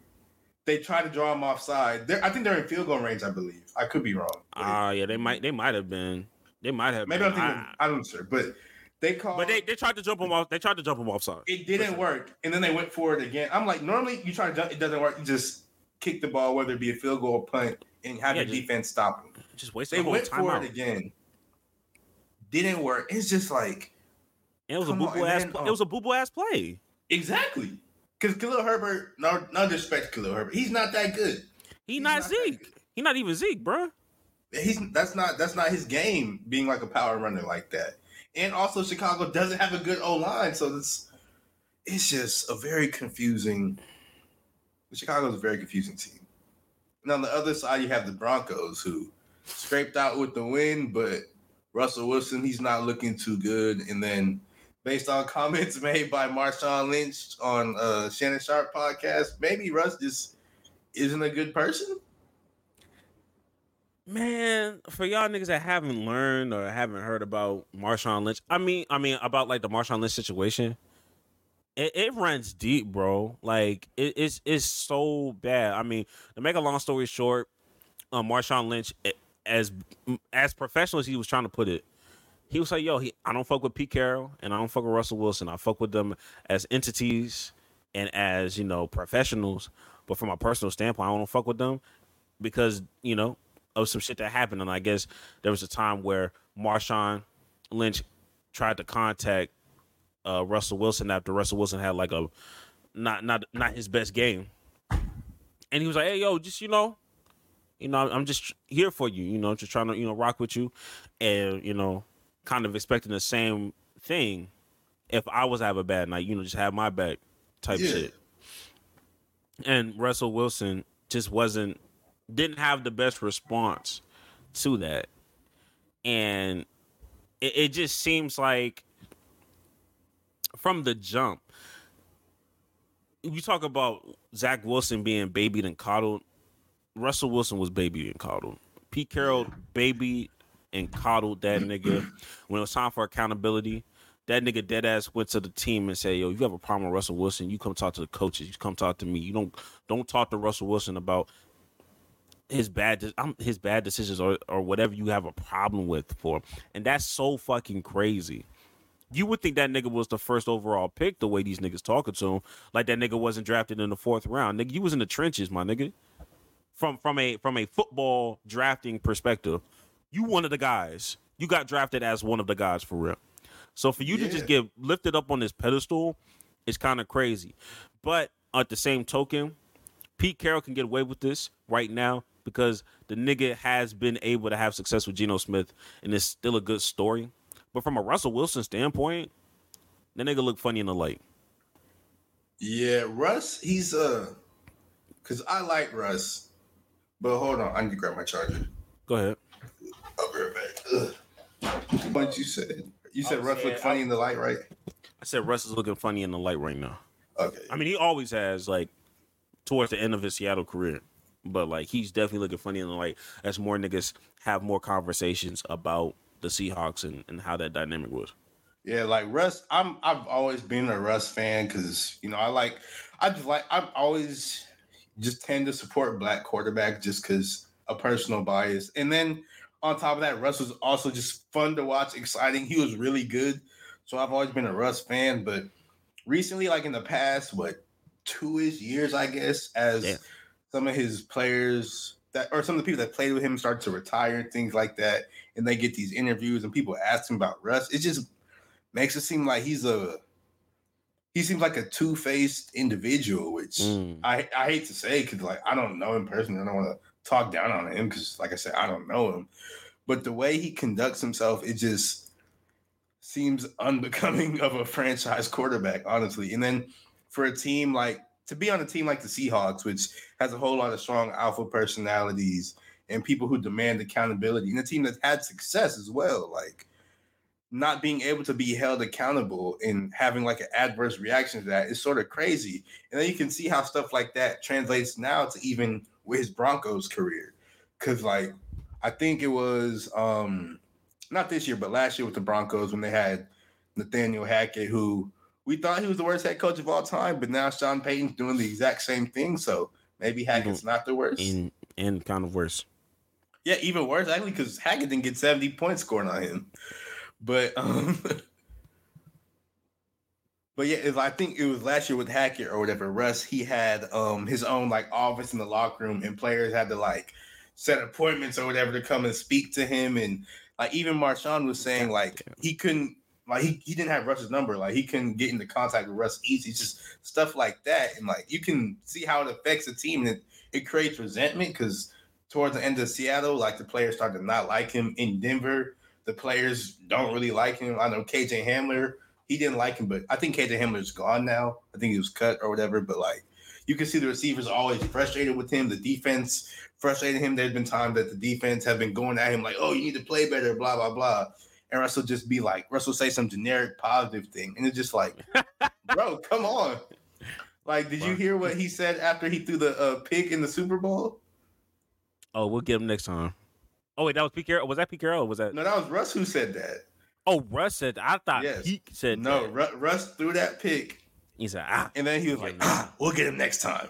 They tried to draw him offside. They're, I think they're in field goal range. I believe. I could be wrong. but- Ah, yeah, they might they might have been. They might have Maybe been. I'm thinking. I- I, am not sure, but they called. but they, they tried to jump him off. They tried to jump him offside. it didn't work, and then they went for it again. I'm like, normally you try to jump, it doesn't work. You just kick the ball, whether it be a field goal or punt, and have Yeah, your just- defense stop them. Just wasted They the went for out. it again. Didn't work. It's just like And it was a Come boo ass. then, pl- it was a boo ass play. exactly because Khalil Herbert. No, no disrespect to Khalil Herbert. He's not that good. He He's not not Zeke. good. He not even Zeke, bro. He's that's not that's not his game. Being like a power runner like that, and also Chicago doesn't have a good O line, so it's it's just a very confusing. Chicago's a very confusing team. And on the other side, you have the Broncos who scraped out with the win, but Russell Wilson, he's not looking too good. And then based on comments made by Marshawn Lynch on uh Shannon Sharpe podcast, maybe Russ just isn't a good person. Man, for y'all niggas that haven't learned or haven't heard about Marshawn Lynch, I mean, I mean about like the Marshawn Lynch situation. It, it runs deep, bro. Like it, it's it's so bad. I mean, to make a long story short, uh, Marshawn Lynch, eh, as as professional as he was trying to put it, he was like, "Yo, he, I don't fuck with Pete Carroll and I don't fuck with Russell Wilson. I fuck with them as entities and as you know professionals, but from a personal standpoint, I don't fuck with them because you know of some shit that happened. And I guess there was a time where Marshawn Lynch tried to contact uh, Russell Wilson after Russell Wilson had like a not not not his best game, and he was like, "Hey, yo, just you know." You know, I'm just here for you. You know, just trying to you know rock with you, and you know, kind of expecting the same thing. If I was to have a bad night, you know, just have my back, type Yeah. shit. And Russell Wilson just wasn't didn't have the best response to that. And it, it just seems like from the jump, you talk about Zach Wilson being babied and coddled. Russell Wilson was babied and coddled. Pete Carroll babied and coddled that nigga. When it was time for accountability, that nigga dead ass went to the team and said, "Yo, you have a problem with Russell Wilson? You come talk to the coaches. You come talk to me. You don't don't talk to Russell Wilson about his bad his bad decisions or or whatever you have a problem with for." him." And that's so fucking crazy. You would think that nigga was the first overall pick the way these niggas talking to him, like that nigga wasn't drafted in the fourth round. Nigga, you was in the trenches, my nigga. From from a from a football drafting perspective, you one of the guys. You got drafted as one of the guys for real. So for you to just get lifted up on this pedestal is kind of crazy. But at the same token, Pete Carroll can get away with this right now because the nigga has been able to have success with Geno Smith and it's still a good story. But from a Russell Wilson standpoint, the nigga look funny in the light. Yeah, Russ, he's uh cause I like Russ. But hold on, I need to grab my charger. Go ahead. I'll be right back. Ugh. What you said? You said Russ saying- looked funny in the light, right? I said Russ is looking funny in the light right now. Okay. I mean, he always has like towards the end of his Seattle career, but like he's definitely looking funny and like as more niggas have more conversations about the Seahawks and, and how that dynamic was. Yeah, like Russ, I'm I've always been a Russ fan because you know I like I just like I've always just tend to support black quarterback just because a personal bias. And then on top of that, Russ was also just fun to watch, exciting. He was really good. So I've always been a Russ fan, but recently, like in the past, what two-ish years, I guess, as. Some of his players that or some of the people that played with him start to retire and things like that, and they get these interviews and people ask him about Russ, it just makes it seem like he's a he seems like a two-faced individual, which Mm. I, I hate to say because like I don't know him personally. I don't want to talk down on him because like I said, I don't know him. But the way he conducts himself, it just seems unbecoming of a franchise quarterback, honestly. And then for a team like to be on a team like the Seahawks, which has a whole lot of strong alpha personalities and people who demand accountability, and a team that's had success as well, like not being able to be held accountable and having like an adverse reaction to that is sort of crazy. And then you can see how stuff like that translates now to even with his Broncos career. Cause like I think it was um not this year, but last year with the Broncos when they had Nathaniel Hackett, who we thought he was the worst head coach of all time, but now Sean Payton's doing the exact same thing. So maybe Hackett's not the worst. And and kind of worse. Yeah, even worse actually, because Hackett didn't get 70 points scored on him. But um But yeah, I think it was last year with Hackett or whatever, Russ, he had um his own like office in the locker room and players had to like set appointments or whatever to come and speak to him. And like even Marshawn was saying like he couldn't like he, he didn't have Russ's number, like he couldn't get into contact with Russ easy, just stuff like that. And like you can see how it affects the team and it, it creates resentment because towards the end of Seattle, like the players start to not like him in Denver. The players don't really like him. I know KJ Hamler, he didn't like him, but I think KJ Hamler's gone now. I think he was cut or whatever. But like you can see the receivers always frustrated with him. The defense frustrated him. There's been times that the defense have been going at him like, "Oh, you need to play better," blah blah blah. And Russell just be like, Russell say some generic positive thing, and it's just like, bro, come on. Like, did you hear what he said after he threw the uh, pick in the Super Bowl? Oh, we'll get him next time. Oh wait, that was Pete Carroll. Was that Pete Carroll? Was that? No, that was Russ who said that. Oh, Russ said. I thought Yes. Pete said No, that. Ru- Russ threw that pick, He said, "Ah, and then he was like, ah, "We'll get him next time."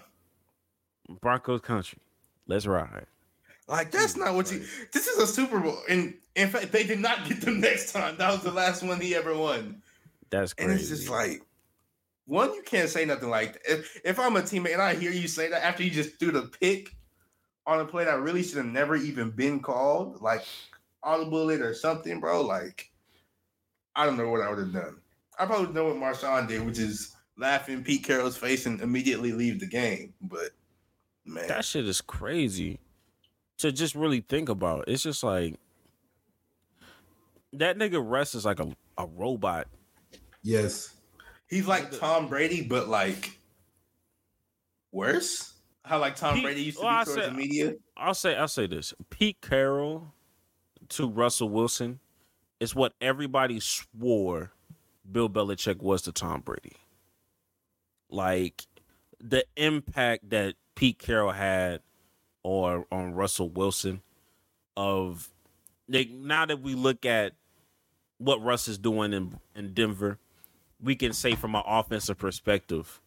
Broncos country, let's ride." Like that's not what you. This is a Super Bowl, and in fact, they did not get them next time. That was the last one he ever won, That's crazy. and it's just like, one, you can't say nothing like that. If if I'm a teammate and I hear you say that after you just threw the pick on a play that really should have never even been called, like audible it or something, bro. Like, I don't know what I would have done. I probably know what Marshawn did, which is laugh in Pete Carroll's face and immediately leave the game. But man, that shit is crazy to just really think about. It's just like that nigga Russ is like a, a robot. Yes. He's like Tom Brady, but like worse. How like Tom He- Brady used to well, I be towards said- the media. I'll say I'll say this. Pete Carroll to Russell Wilson is what everybody swore Bill Belichick was to Tom Brady. Like the impact that Pete Carroll had or on Russell Wilson of like now that we look at what Russ is doing in in Denver, we can say from an offensive perspective,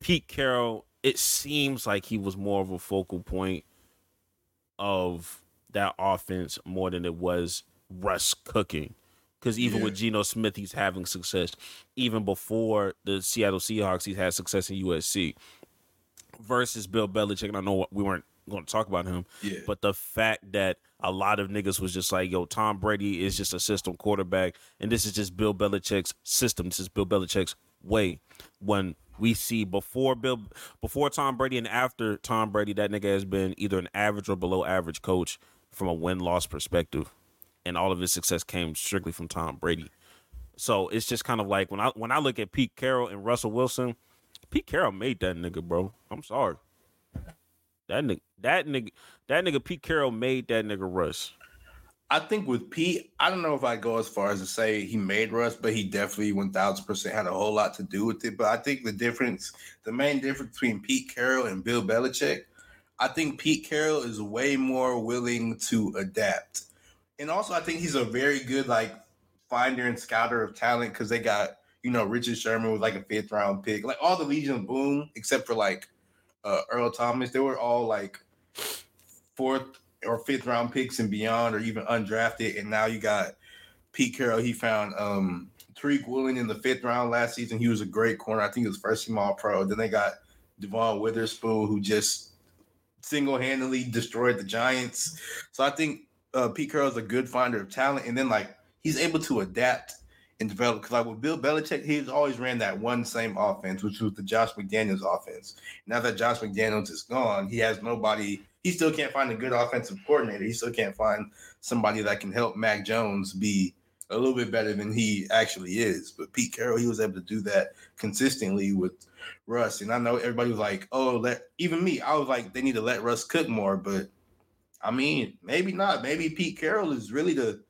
Pete Carroll, it seems like he was more of a focal point of that offense more than it was Russ cooking. Because even Yeah. with Geno Smith, he's having success. Even before the Seattle Seahawks, he's had success in USC. Versus Bill Belichick, and I know we weren't going to talk about him, Yeah. but the fact that a lot of niggas was just like, yo, Tom Brady is just a system quarterback, and this is just Bill Belichick's system. This is Bill Belichick's way. When we see before Bill, before Tom Brady and after Tom Brady, that nigga has been either an average or below average coach from a win loss perspective, and all of his success came strictly from Tom Brady. So it's just kind of like when I when I look at Pete Carroll and Russell Wilson, Pete Carroll made that nigga, bro. I'm sorry. That nigga, that nigga, that nigga, Pete Carroll made that nigga Russ. I think with Pete, I don't know if I go as far as to say he made Russ, but he definitely one thousand percent had a whole lot to do with it. But I think the difference, the main difference between Pete Carroll and Bill Belichick, I think Pete Carroll is way more willing to adapt, and also I think he's a very good like finder and scouter of talent because they got you know Richard Sherman was like a fifth round pick, like all the Legion of Boom except for like uh, Earl Thomas, they were all like fourth or fifth round picks and beyond, or even undrafted. And now you got Pete Carroll. He found um Tariq in the fifth round last season. He was a great corner. I think he was first team all pro. Then they got Devon Witherspoon, who just single handedly destroyed the Giants. So I think uh, Pete Carroll is a good finder of talent. And then like he's able to adapt and develop. Because like with Bill Belichick, he's always ran that one same offense, which was the Josh McDaniels offense. Now that Josh McDaniels is gone, he has nobody. He still can't find a good offensive coordinator. He still can't find somebody that can help Mac Jones be a little bit better than he actually is. But Pete Carroll, he was able to do that consistently with Russ. And I know everybody was like, "Oh, let even me." I was like, "They need to let Russ cook more." But I mean, maybe not. Maybe Pete Carroll is really the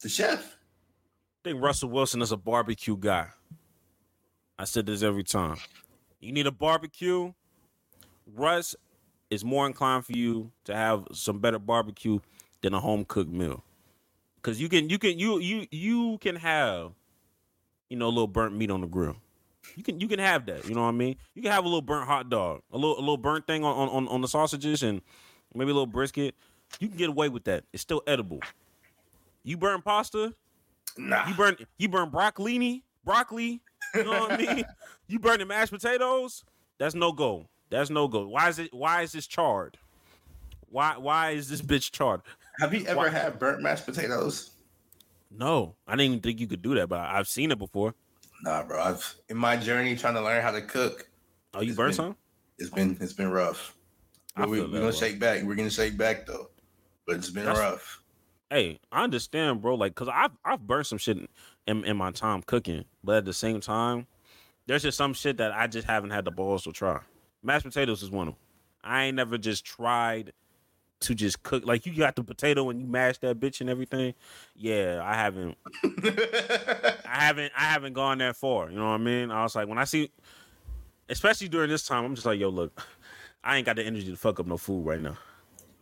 the chef. Think Russell Wilson is a barbecue guy. I said this every time. You need a barbecue. Russ is more inclined for you to have some better barbecue than a home cooked meal. Cause you can you can you you you can have, you know, a little burnt meat on the grill. You can you can have that. You know what I mean? You can have a little burnt hot dog, a little a little burnt thing on on on the sausages, and maybe a little brisket. You can get away with that. It's still edible. You burn pasta, Nah, you burn you burn broccolini, broccoli. You know what I mean? You burn the mashed potatoes. That's no go. That's no go. Why is it? Why is this charred? Why why is this bitch charred? have you ever had burnt mashed potatoes? No, I didn't even think you could do that, but I've seen it before. Nah, bro. I've in my journey trying to learn how to cook. Oh, you It's burn been- some? It's been it's been rough. We, we're gonna bro. shake back. We're gonna shake back though. But it's been That's- rough. Hey, I understand, bro. Like, cause I've I've burned some shit in, in my time cooking, but at the same time, there's just some shit that I just haven't had the balls to try. Mashed potatoes is one of them. I ain't never just tried to just cook like you got the potato and you mash that bitch and everything. Yeah, I haven't. I haven't. I haven't gone that far. You know what I mean? I was like, when I see, especially during this time, I'm just like, yo, look, I ain't got the energy to fuck up no food right now.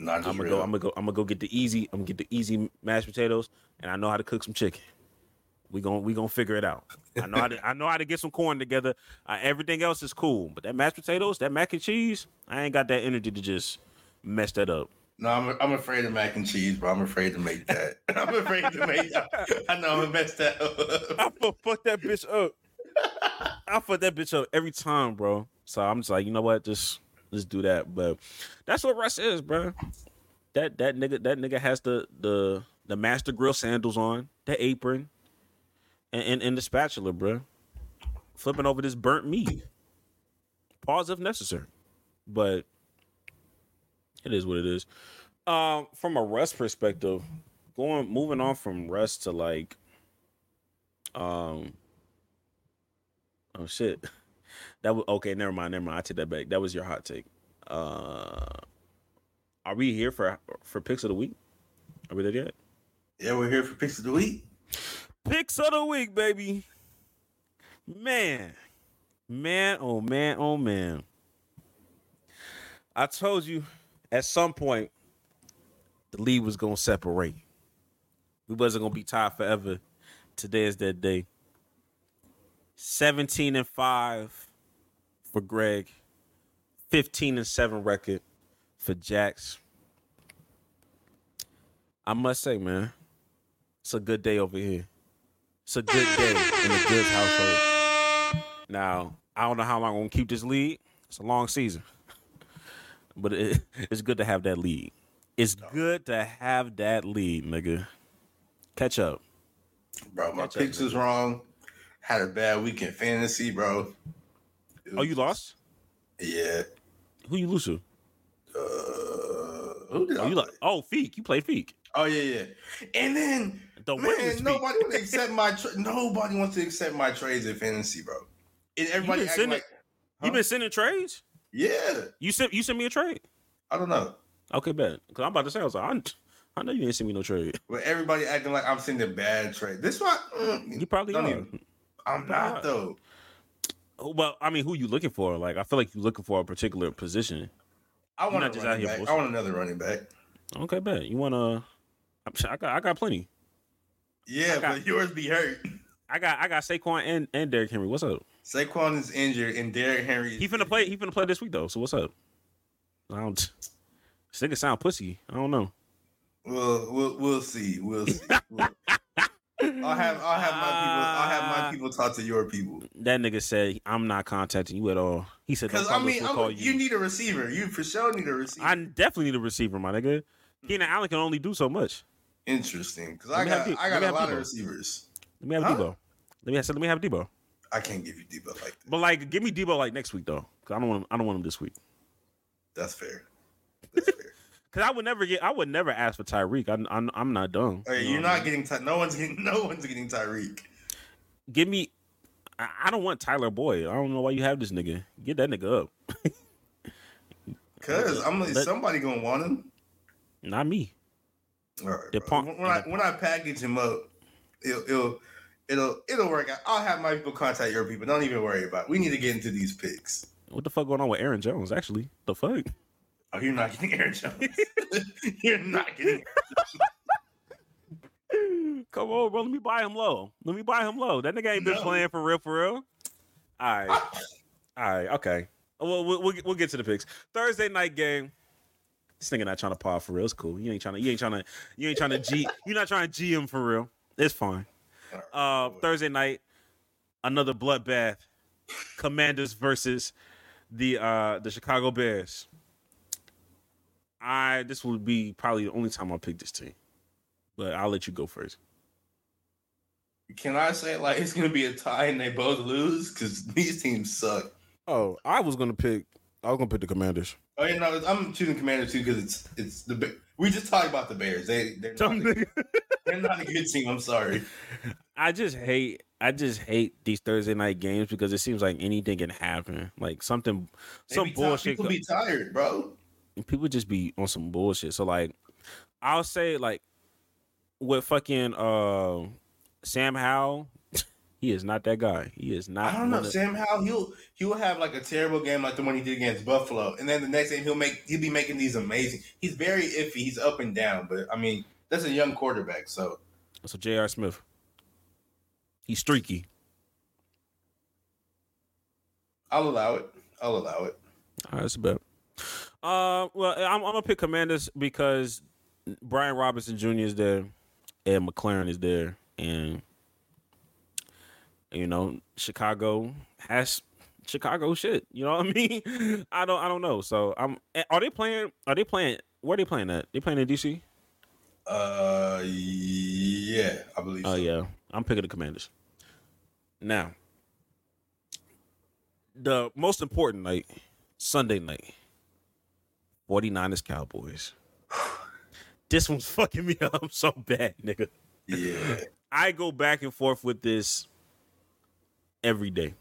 I'm gonna real. go. I'm gonna go. I'm gonna go get the easy. I'm gonna get the easy mashed potatoes, and I know how to cook some chicken. We gonna we gonna figure it out. I know how to. I know how to get some corn together. Uh, everything else is cool, but that mashed potatoes, that mac and cheese, I ain't got that energy to just mess that up. No, I'm, I'm afraid of mac and cheese, but I'm afraid to make that. I'm afraid to make that. I know I'm gonna mess that up. I fu- fuck that bitch up. I fuck that bitch up every time, bro. So I'm just like, you know what? Just just do that. But that's what Russ is, bro. That that nigga that nigga has the the the master grill sandals on, the apron, and and, and the spatula, bro. Flipping over this burnt meat. Pause if necessary. But it is what it is. Um, from a Russ perspective, going moving on from Russ to like um. Oh shit. That was okay. Never mind. Never mind. I take that back. That was your hot take. Uh, are we here for for picks of the week? Are we there yet? Yeah, we're here for picks of the week. Picks of the week, baby. Man, man, oh man, oh man. I told you at some point the league was gonna separate. We wasn't gonna be tied forever. Today is that day. 17 and 5 for Greg. 15 and 7 record for Jax. I must say, man, it's a good day over here. It's a good day in the Goods household. Now, I don't know how long I'm gonna keep this lead. It's a long season. But it, it's good to have that lead. It's good to have that lead, nigga. Catch up. Bro, my Catch up, picks was wrong. Had a bad week in fantasy, bro. Oh, you lost? Yeah. Who you lose to? Uh, who did Oh, I you like? Oh, Feek. You played Feek. Oh yeah, yeah. And then The man, nobody wants to accept my tra- nobody wants to accept my trades in fantasy, bro. And everybody been acting sending- like, You Huh? been sending trades? yeah. You sent you sent me a trade? I don't know, Okay, bet. Cause I'm about to say I was like, I, I know you ain't send me no trade. but everybody acting like I'm sending bad trade. This one, mm, You probably don't are. even- I'm not though. Well, I mean, who you looking for? Like, I feel like you're looking for a particular position. I want just running out here back. I want another running back. Okay, bet. You? I'm sure I got I got plenty. Yeah, got- but yours be hurt. I got I got Saquon and and Derrick Henry. What's up? Saquon is injured and Derrick Henry. Is He finna play. He finna play this week though. So what's up? I don't. This nigga sound pussy. I don't know. We'll we'll we'll see. We'll see. We'll- I'll have I'll have my people I'll have Ah. my people talk to your people. That nigga said I'm not contacting you at all. He said Because I mean, call you. you. need a receiver. You for sure need a receiver. I definitely need a receiver, my nigga. Keenan Allen can only do so much. Interesting, because I have got I got a lot Deebo. of receivers. Let me have Huh? Deebo. Let me have, let me have Deebo. I can't give you Deebo like that. But like, give me Deebo like next week though, cause I don't want him. I don't want him this week. That's fair. That's fair. Cause I would never get. I would never ask for Tyreek. I'm. I'm, I'm not dumb. Hey, You you're what I not getting Ty- no one's getting no one's getting Tyreek. Give me. I, I don't want Tyler Boyd. I don't know why you have this nigga. Get that nigga up. Cause I'm like Let- somebody gonna want him. Not me. All right, The punk- when I when I package him up, it'll it'll it'll it'll work out. I'll have my people contact your people. Don't even worry about. it. We need to get into these picks. What the fuck going on with Aaron Jones? Actually, the fuck. Oh, you're not getting Aaron Jones. you're not getting. Come on, bro. Let me buy him low. Let me buy him low. That nigga ain't been No. playing for real, for real. All right. All right. Okay. Well, we'll, we'll, we'll get to the picks. Thursday night game. This nigga not trying to par for real. It's cool. You ain't trying to. You ain't trying to. You ain't trying to G. You're not trying to G him for real. It's fine. Uh, Thursday night, another bloodbath. Commanders versus the uh the Chicago Bears. I this would be probably the only time I'll pick this team, but I'll let you go first. Can I say like it's gonna be a tie and they both lose? Because these teams suck. Oh, I was gonna pick. I was gonna pick the Commanders. Oh yeah, no, I'm choosing Commanders too because it's it's the we just talked about the Bears. They they're not, a, they're not a good team. I'm sorry. I just hate I just hate these Thursday night games because it seems like anything can happen. Like something some be ti- bullshit People go- be tired, bro. People just be on some bullshit. So like I'll say like with fucking uh Sam Howell, he is not that guy. He is not I don't know. of- Sam Howell, he'll he'll have like a terrible game like the one he did against Buffalo, and then the next game he'll make he'll be making these amazing. He's very iffy. He's up and down, but I mean that's a young quarterback, so So J.R. Smith. He's streaky. I'll allow it. I'll allow it. All right, that's a bet. Uh, well, I'm, I'm gonna pick Commanders because Brian Robinson Jr. is there, and McLaurin is there, and you know Chicago has Chicago shit. You know what I mean? I don't, I don't know. So I'm. Are they playing? Are they playing? Where are they playing at? They playing in DC? Uh, yeah, I believe. Oh so. yeah, I'm picking the Commanders. Now, the most important night, Sunday night, 49ers Cowboys. This one's fucking me up so bad, nigga. yeah. I go back and forth with this every day.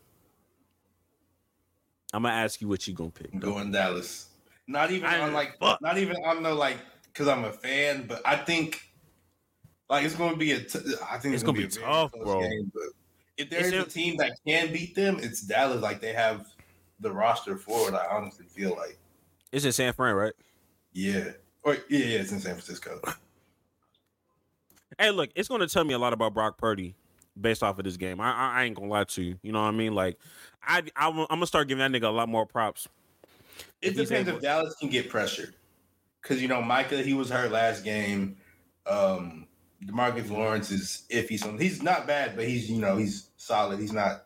I'm gonna ask you what you gonna pick. I'm going Dallas. Not even I- on like, fuck. not even on the like, because I'm a fan, but I think like it's going to be a. T- I think It's it's, gonna going to be be, a tough, bro. Game, but if It's there's a team that can beat them, it's Dallas. Like they have the roster for it. I honestly feel like, It's in San Fran, right? yeah, or yeah, yeah, it's in San Francisco. Hey, look, it's gonna tell me a lot about Brock Purdy based off of this game. I, I, I ain't gonna lie to you. You know what I mean? Like, I, I am gonna start giving that nigga a lot more props. It If depends able- if Dallas can get pressure, because you know Micah he was hurt last game. Um, DeMarcus Lawrence is iffy. So he's not bad, but he's you know he's solid. He's not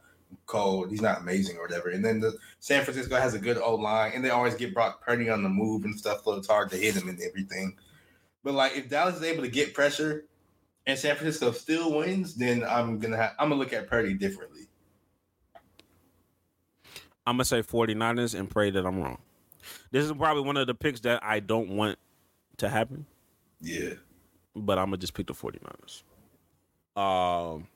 cold. He's not amazing or whatever. And then the San Francisco has a good O line, and they always get Brock Purdy on the move and stuff, so it's hard to hit him and everything. But like if Dallas is able to get pressure and San Francisco still wins, then I'm gonna have, I'm gonna look at Purdy differently. I'm gonna say 49ers and pray that I'm wrong. This is probably one of the picks that I don't want to happen, Yeah, but I'm gonna just pick the 49ers. Um,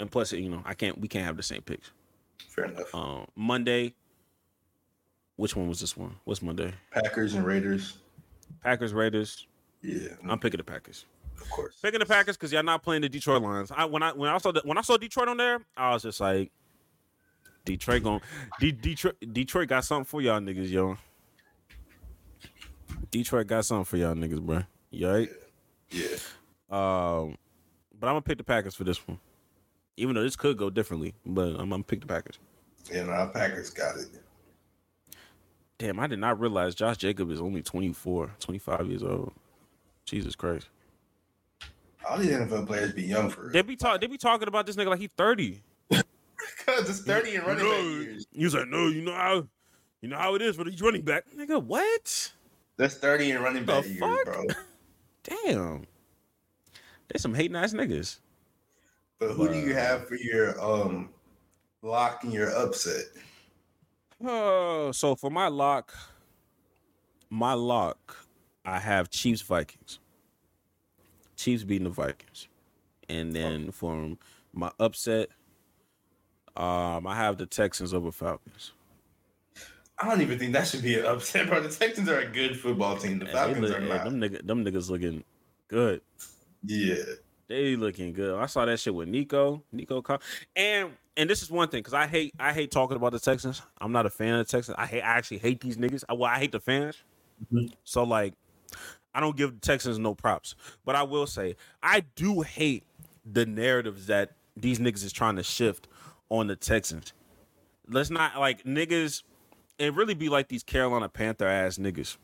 and plus, you know, I can't. We can't have the same picks. fair enough. Um, Monday. Which one was this one? What's Monday? Packers and Raiders. Packers Raiders. Yeah, I'm picking the Packers. of course. Picking the Packers because y'all not playing the Detroit Lions. I when I when I saw the, when I saw Detroit on there, I was just like, Detroit going De- Detroit Detroit got something for y'all niggas, yo. Detroit got something for y'all niggas, bro. You right? Yeah. Um, but I'm gonna pick the Packers for this one, even though this could go differently. But I'm gonna pick the Packers. Yeah, no, our Packers got it. Damn, I did not realize Josh Jacob is only 24, 25 years old. Jesus Christ. All these NFL players be young for They be talk, they be talking about this nigga like he 30. Because it's 30 and running back years. He was like, no, you know how, you know how it is for these running back. Nigga, what? That's 30 and running back years, bro. Damn. They some hating ass niggas. But who do you have for your um lock and your upset? Oh, so for my lock, my lock, I have Chiefs Vikings. Chiefs beating the Vikings, and then for my upset, um, I have the Texans over Falcons. I don't even think that should be an upset, bro. The Texans are a good football team. The Falcons look- are not. them nigga, them niggas looking good. Yeah. They looking good. I saw that shit with Nico, Nico, and and this is one thing because I hate I hate talking about the Texans. I'm not a fan of the Texans. I hate I actually hate these niggas. I, well, I hate the fans. Mm-hmm. So like, I don't give the Texans no props. But I will say I do hate the narratives that these niggas is trying to shift on the Texans. Let's not like niggas. It really be like these Carolina Panther ass niggas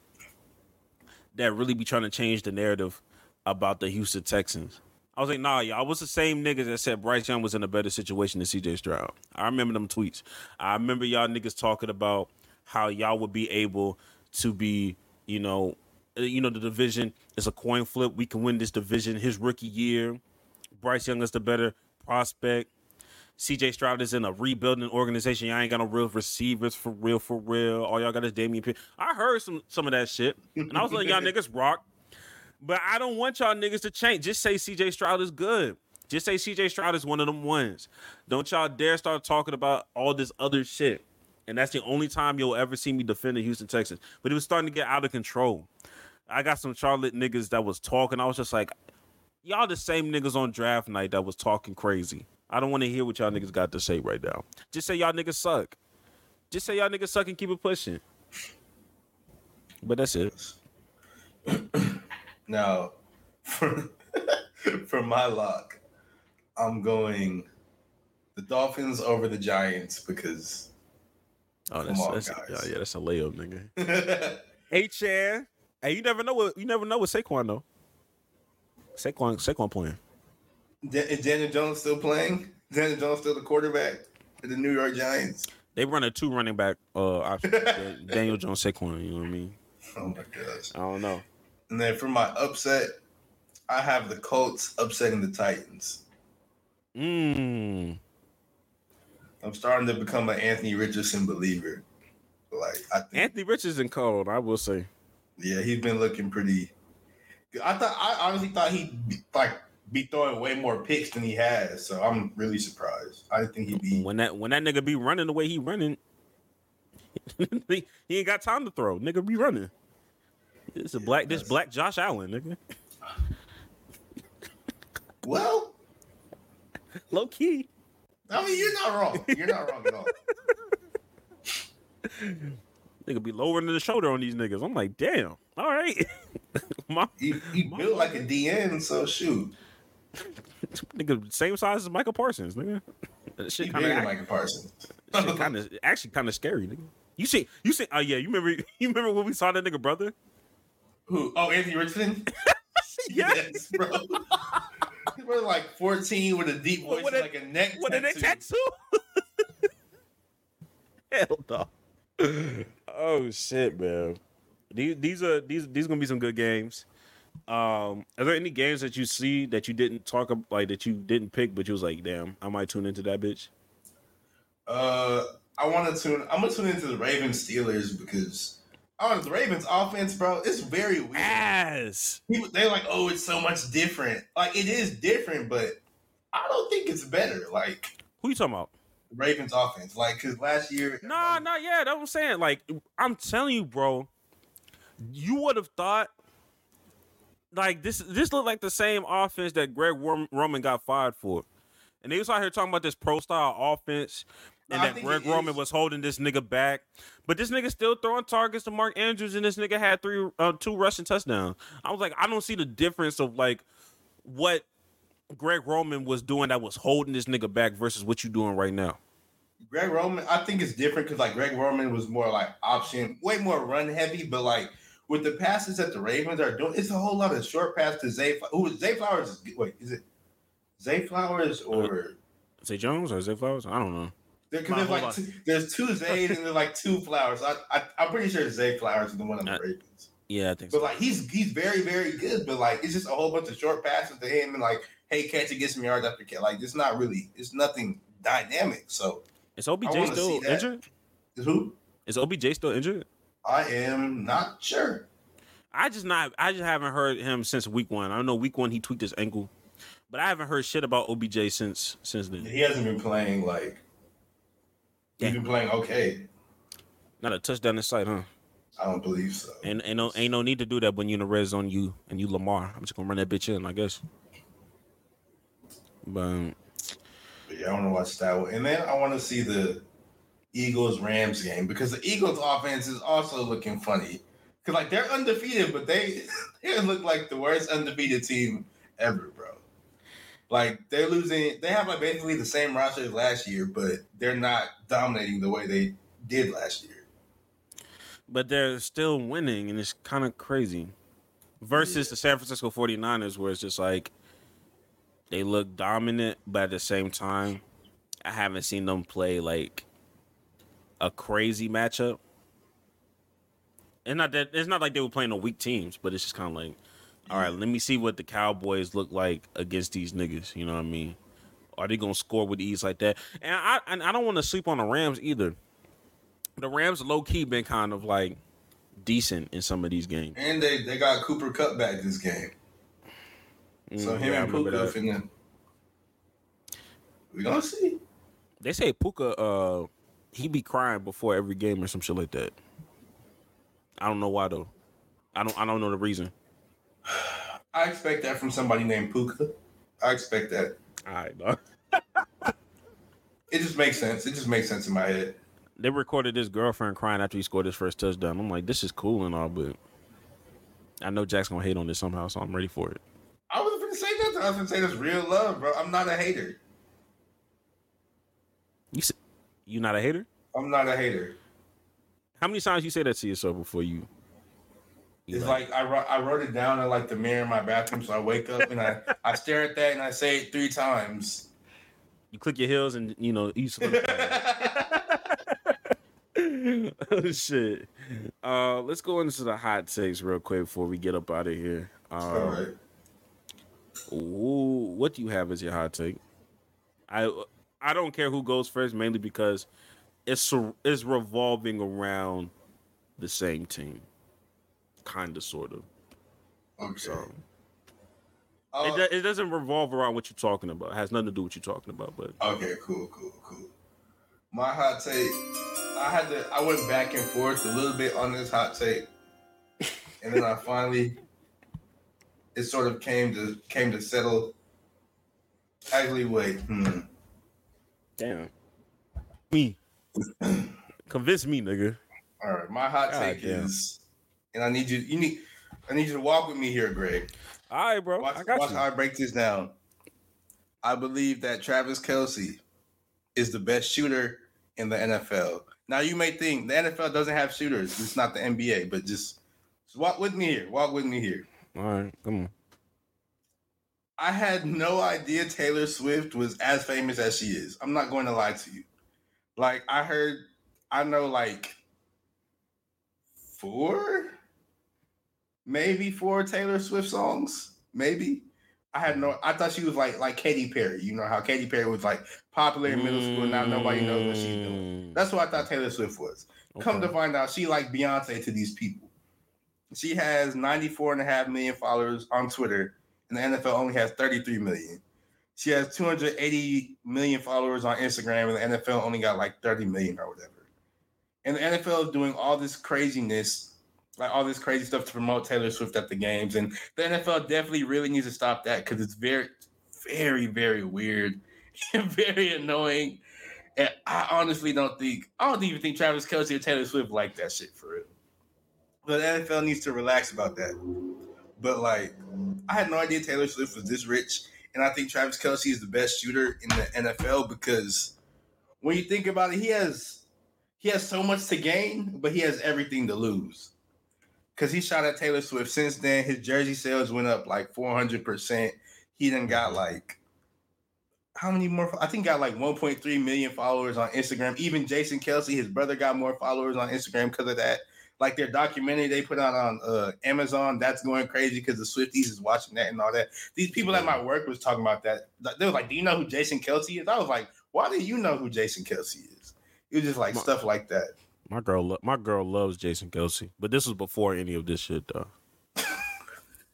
that really be trying to change the narrative about the Houston Texans. I was like, nah, y'all I was the same niggas that said Bryce Young was in a better situation than CJ Stroud. I remember them tweets. I remember y'all niggas talking about how y'all would be able to be, you know, uh, you know, the division is a coin flip. We can win this division his rookie year. Bryce Young is the better prospect. CJ Stroud is in a rebuilding organization. Y'all ain't got no real receivers for real, for real. All y'all got is Dameon Pierce. I heard some some of that shit, and I was like, y'all niggas rock. But I don't want y'all niggas to change. Just say CJ Stroud is good. Just say CJ Stroud is one of them ones. Don't y'all dare start talking about all this other shit. And that's the only time you'll ever see me defend the Houston Texans. But it was starting to get out of control. I got some Charlotte niggas that was talking. I was just like, y'all the same niggas on draft night that was talking crazy. I don't want to hear what y'all niggas got to say right now. Just say y'all niggas suck. Just say y'all niggas suck and keep it pushing. But that's it. Now, for, for my lock, I'm going the Dolphins over the Giants because Oh, that's, on, that's guys. yeah, yeah, that's a layup, nigga. Hey, Chan. Hey, you never know what you never know what Saquon though. Saquon, Saquon playing. Da- is Daniel Jones still playing? Daniel Jones still the quarterback for the New York Giants? They run a two running back uh option. Daniel Jones, Saquon. You know what I mean? Oh my gosh. I don't know. And then for my upset, I have the Colts upsetting the Titans. Mmm. I'm starting to become an Anthony Richardson believer. Like I think, Anthony Richardson cold. I will say. yeah, he's been looking pretty. good. I thought I honestly thought he'd be, like be throwing way more picks than he has, so I'm really surprised. I didn't think he'd be. When that when that nigga be running the way he running, he ain't got time to throw. Nigga be running. This a black this black Josh Allen, nigga. Well, Low key. I mean, you're not wrong. You're not wrong at all. Nigga be lowering the shoulder on these niggas. I'm like, damn. All right. My He, he built like a DN, so shoot. nigga, same size as Michael Parsons, nigga. That shit bigger than Michael Parsons. of kind of actually kind of scary, nigga. You see, you see. Oh yeah, you remember? You remember when we saw that nigga brother? Who? Oh, Anthony Richardson. Yes. bro. He was like 14 with a deep voice, With and like a neck tattoo. What a neck tattoo. tattoo? Hell no. Oh shit, man. These these are these these gonna be some good games. Um, are there any games that you see that you didn't talk about, like that you didn't pick, but you was like, damn, I might tune into that bitch? Uh, I want to tune. I'm gonna tune into the Ravens Steelers because oh, the Ravens offense, bro, it's very weird. Ass. People they're like, oh, it's so much different. Like it is different, but I don't think it's better. Like Who you talking about? the Ravens offense, like because last year, Nah, nah, yeah, that's what I'm saying. Like, I'm telling you, bro, you would have thought like this. This looked like the same offense that Greg Roman got fired for, and they was out here talking about this pro style offense. And that Greg Roman is. was holding this nigga back, but this nigga still throwing targets to Mark Andrews, and this nigga had three, uh, two rushing touchdowns. I was like, I don't see the difference of like what Greg Roman was doing that was holding this nigga back versus what you doing right now. Greg Roman, I think it's different because like Greg Roman was more like option, way more run heavy, but like with the passes that the Ravens are doing, it's a whole lot of short pass to Zay. Who is Zay Flowers? Is, wait, is it Zay Flowers or Zay Jones or Zay Flowers? I don't know. Because Hold there's like two, there's two Zays and there's like two Flowers. I, I I'm pretty sure Zay Flowers is the one on the Uh, Ravens. Yeah, I think But so. like he's he's very very good, but like it's just a whole bunch of short passes to him and like hey catch and get some yards after catch. Like it's not really it's nothing dynamic. So Is OBJ still see that. injured? who Is OBJ still injured? I am not sure. I just not. I just haven't heard him since week one. I don't know week one he tweaked his ankle, but I haven't heard shit about OBJ since since then. He hasn't been playing like he's Yeah. been playing okay. Not a touchdown in sight, huh? I don't believe so. And ain't no ain't no need to do that when you in the red zone. You and you Lamar. I'm just gonna run that bitch in, I guess. But um, But yeah, I want to watch that one. And then I want to see the Eagles Rams game because the Eagles offense is also looking funny. Cause like they're undefeated, but they they look like the worst undefeated team ever, bro. Like they're losing. They have like basically the same roster as last year, but they're not dominating the way they did last year. but they're still winning, and it's kind of crazy. Versus the San Francisco 49ers, where it's just like they look dominant, but at the same time, I haven't seen them play like a crazy matchup. And not that it's not like they were playing on weak teams, but it's just kind of like, all right, let me see what the Cowboys look like against these niggas. You know what I mean? Are they gonna score with ease like that? And I and I don't want to sleep on the Rams either. The Rams low key been kind of like decent in some of these games. And they, they got Cooper Kupp back this game. So Mm, him yeah, and Puka finna. We gonna see. They say Puka uh he be crying before every game or some shit like that. I don't know why though. I don't I don't know the reason. I expect that from somebody named Puka. I expect that. All right, dog. It just makes sense. It just makes sense in my head. They recorded his girlfriend crying after he scored his first touchdown. I'm like, this is cool and all, but I know Jack's gonna hate on this somehow, so I'm ready for it. I wasn't gonna say nothing. I was gonna say this real love, bro. I'm not a hater. You you not a hater? I'm not a hater. How many times you say that to yourself before you? It's like I wrote, I wrote it down in like the mirror in my bathroom, so I wake up and I, I stare at that and I say it three times. you click your heels and you know you. oh shit! Uh, let's go into the hot takes real quick before we get up out of here. Um, All right. Ooh, what do you have as your hot take? I I don't care who goes first, mainly because it's it's revolving around the same team, kind of, sort of. Okay. So Uh, it, do- it doesn't revolve around what you're talking about. It has nothing to do with what you're talking about. But Okay, cool, cool, cool. My hot take, I had to, I went back and forth a little bit on this hot take, and then I finally, it sort of came to came to settle. Actually, wait, hmm. damn, me, convince me, nigga. All right, my hot God take damn. is, and I need you, you need, I need you to walk with me here, Greg. All right, bro, Watch, I got watch you. how I break this down. I believe that Travis Kelce is the best shooter in the NFL. Now you may think the NFL doesn't have shooters. It's not the NBA, but just, just walk with me here. Walk with me here. All right, come on. I had no idea Taylor Swift was as famous as she is. I'm not going to lie to you. Like I heard, I know like four, maybe four Taylor Swift songs. Maybe I had no. I thought she was like like Katy Perry. You know how Katy Perry was like popular in middle school. Now nobody knows what she's doing. Mm, That's what I thought Taylor Swift was. Come to find out, she like Beyonce to these people. She has 94 and a half million followers on Twitter, and the NFL only has 33 million. She has 280 million followers on Instagram, and the NFL only got like 30 million or whatever. And the NFL is doing all this craziness, like all this crazy stuff to promote Taylor Swift at the games. And the NFL definitely really needs to stop that because it's very, very, very weird and very annoying. And I honestly don't think I don't even think Travis Kelce or Taylor Swift like that shit for real. But the NFL needs to relax about that. But like, I had no idea Taylor Swift was this rich, and I think Travis Kelce is the best shooter in the NFL because when you think about it, he has he has so much to gain, but he has everything to lose. Cause he shot at Taylor Swift. Since then, his jersey sales went up like four hundred percent. He then got like how many more? I think got like 1.3 million followers on Instagram. Even Jason Kelce, his brother, got more followers on Instagram because of that. Like their documentary they put out on uh, Amazon, that's going crazy because the Swifties is watching that and all that. These people at my work was talking about that. They were like, "Do you know who Jason Kelce is?" I was like, "Why do you know who Jason Kelce is?" It was just like stuff like that. My girl, lo- my girl loves Jason Kelce, but this was before any of this shit, though.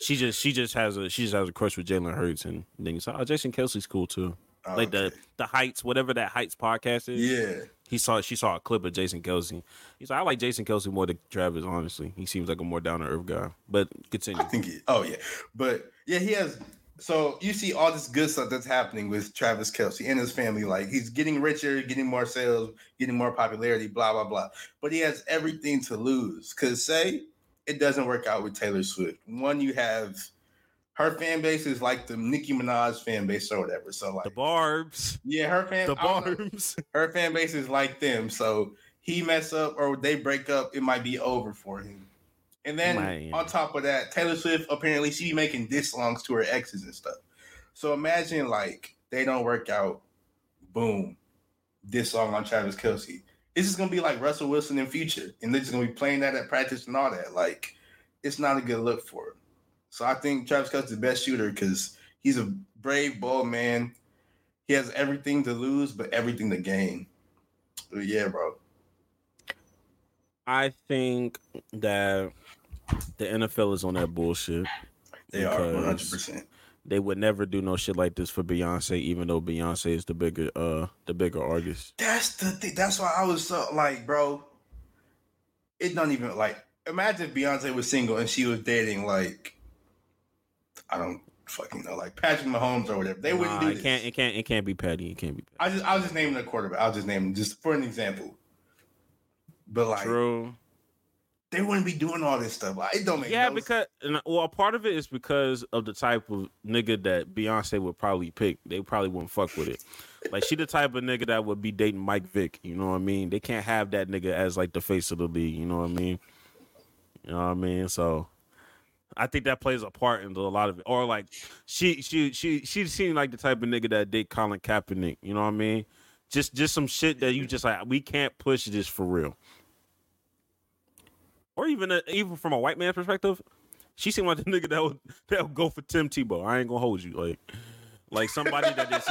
she just, she just has a, she just has a crush with Jalen Hurts, and then you saw, oh, Jason Kelce's cool too. Oh, like the the Heights, whatever that Heights podcast is. yeah. he saw, she saw a clip of Jason Kelce. He's like, I like Jason Kelce more than Travis. Honestly, he seems like a more down to earth guy. But continue. I think he. Oh yeah, but yeah, he has. So you see all this good stuff that's happening with Travis Kelce and his family. Like he's getting richer, getting more sales, getting more popularity, blah blah blah. But he has everything to lose. Cause say it doesn't work out with Taylor Swift. One, you have her fan base is like the Nicki Minaj fan base or whatever. So like, the Barbs, yeah, her fan, the don't know Barbs. her fan base is like them. So he mess up or they break up, it might be over for him. And then Man. on top of that, Taylor Swift apparently she be making diss songs to her exes and stuff. So imagine like they don't work out, boom, this song on Travis Kelce. This is gonna be like Russell Wilson in future, and they're just gonna be playing that at practice and all that. Like, it's not a good look for him. So I think Travis Kelce's the best shooter because he's a brave, bold man. he has everything to lose, but everything to gain. But yeah, bro. I think that the NFL is on that bullshit. They are one hundred percent. They would never do no shit like this for Beyonce, even though Beyonce is the bigger uh the bigger artist. That's the thing. That's why I was so like, bro. It don't even like. Imagine if Beyonce was single and she was dating like, I don't fucking know, like Patrick Mahomes or whatever. They wouldn't Nah, do it this. can't it can't it can't be Patty. It can't be I just I was just naming a quarterback. I'll just name him just for an example. But like True. They wouldn't be doing all this stuff. Like it don't make Yeah, no because and, well, part of it is because of the type of nigga that Beyonce would probably pick. They probably wouldn't fuck with it. Like she the type of nigga that would be dating Mike Vick. You know what I mean? They can't have that nigga as like the face of the league. You know what I mean? You know what I mean? So I think that plays a part in a lot of it. Or like she she she she seemed like the type of nigga that date Colin Kaepernick. You know what I mean? Just just some shit that you just like we can't push this for real. Or even a, even from a white man perspective, she seemed like the nigga that would that would go for Tim Tebow. I ain't gonna hold you like like somebody that is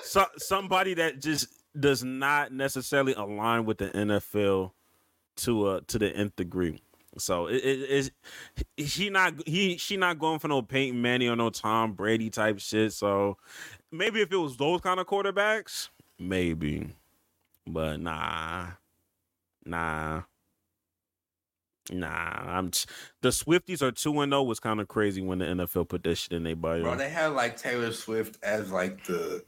so, somebody that just does not necessarily align with the NFL to uh to the nth degree. So it is he not he she not going for no Peyton Manning or no Tom Brady type shit. So maybe if it was those kind of quarterbacks, maybe, but nah, nah. Nah, I'm the Swifties are two and zero was kind of crazy when the NFL put that shit in their bio. Bro, they had like Taylor Swift as like the